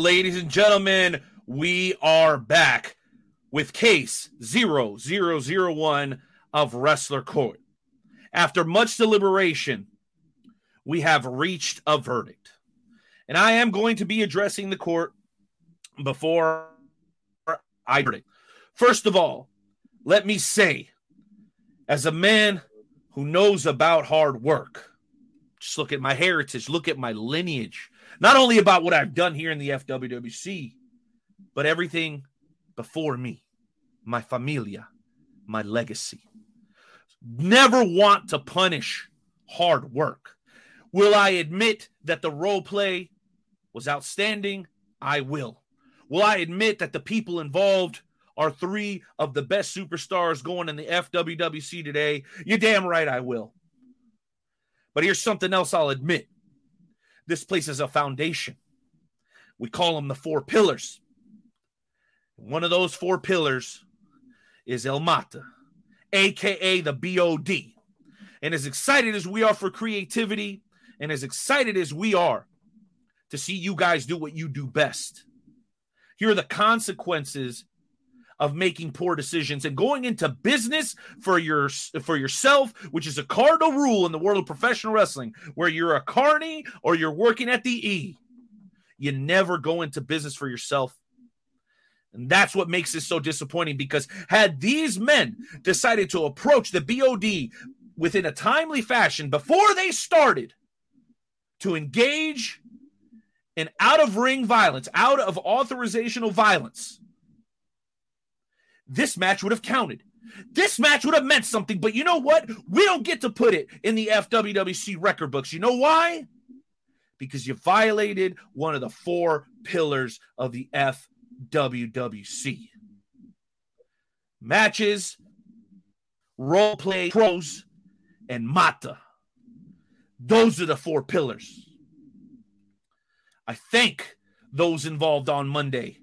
Ladies and gentlemen, we are back with case 0001 of Wrestler Court. After much deliberation, we have reached a verdict. And I am going to be addressing the court before I verdict. First of all, let me say, as a man who knows about hard work, just look at my heritage, look at my lineage, not only about what I've done here in the FWWC, but everything before me, my familia, my legacy. Never want to punish hard work. Will I admit that the role play was outstanding? I will. Will I admit that the people involved are three of the best superstars going in the FWWC today? You're damn right I will. But here's something else I'll admit this place is a foundation. We call them the four pillars. One of those four pillars is El Mata, aka the BOD. And as excited as we are for creativity, and as excited as we are to see you guys do what you do best, here are the consequences of making poor decisions and going into business for your for yourself, which is a cardinal rule in the world of professional wrestling, where you're a carney or you're working at the E. You never go into business for yourself. And that's what makes this so disappointing because had these men decided to approach the BOD within a timely fashion before they started to engage in out of ring violence, out of authorizational violence, this match would have counted. This match would have meant something, but you know what? We don't get to put it in the FWWC record books. You know why? Because you violated one of the four pillars of the FWWC matches, role play pros, and mata. Those are the four pillars. I thank those involved on Monday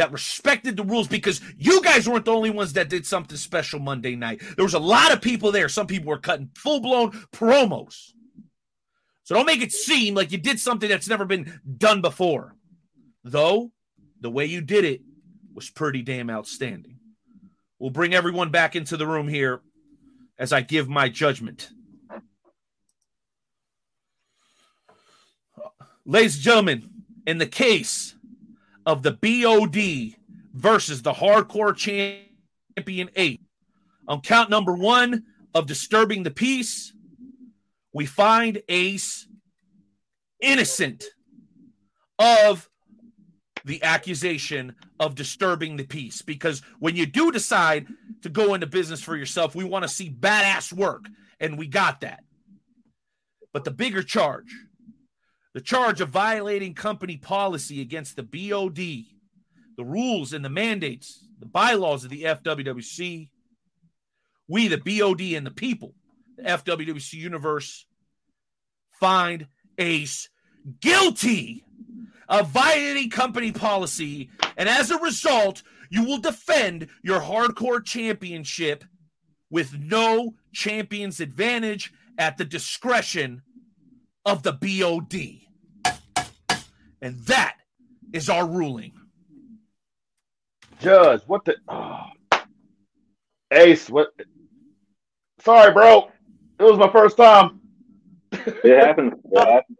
that respected the rules because you guys weren't the only ones that did something special Monday night. There was a lot of people there. Some people were cutting full blown promos. So don't make it seem like you did something that's never been done before. Though the way you did it was pretty damn outstanding. We'll bring everyone back into the room here as I give my judgment. Ladies and gentlemen, in the case of the BOD versus the Hardcore Champion Ace. On count number one of disturbing the peace, we find Ace innocent of the accusation of disturbing the peace. Because when you do decide to go into business for yourself, we want to see badass work, and we got that. But the bigger charge the charge of violating company policy against the BOD, the rules and the mandates, the bylaws of the FWWC, we, the BOD and the people, the FWWC universe, find Ace guilty of violating company policy. And as a result, you will defend your hardcore championship with no champion's advantage at the discretion of the BOD. And that is our ruling. Judge, what the oh. Ace, what sorry, bro. It was my first time. it happened. It happened.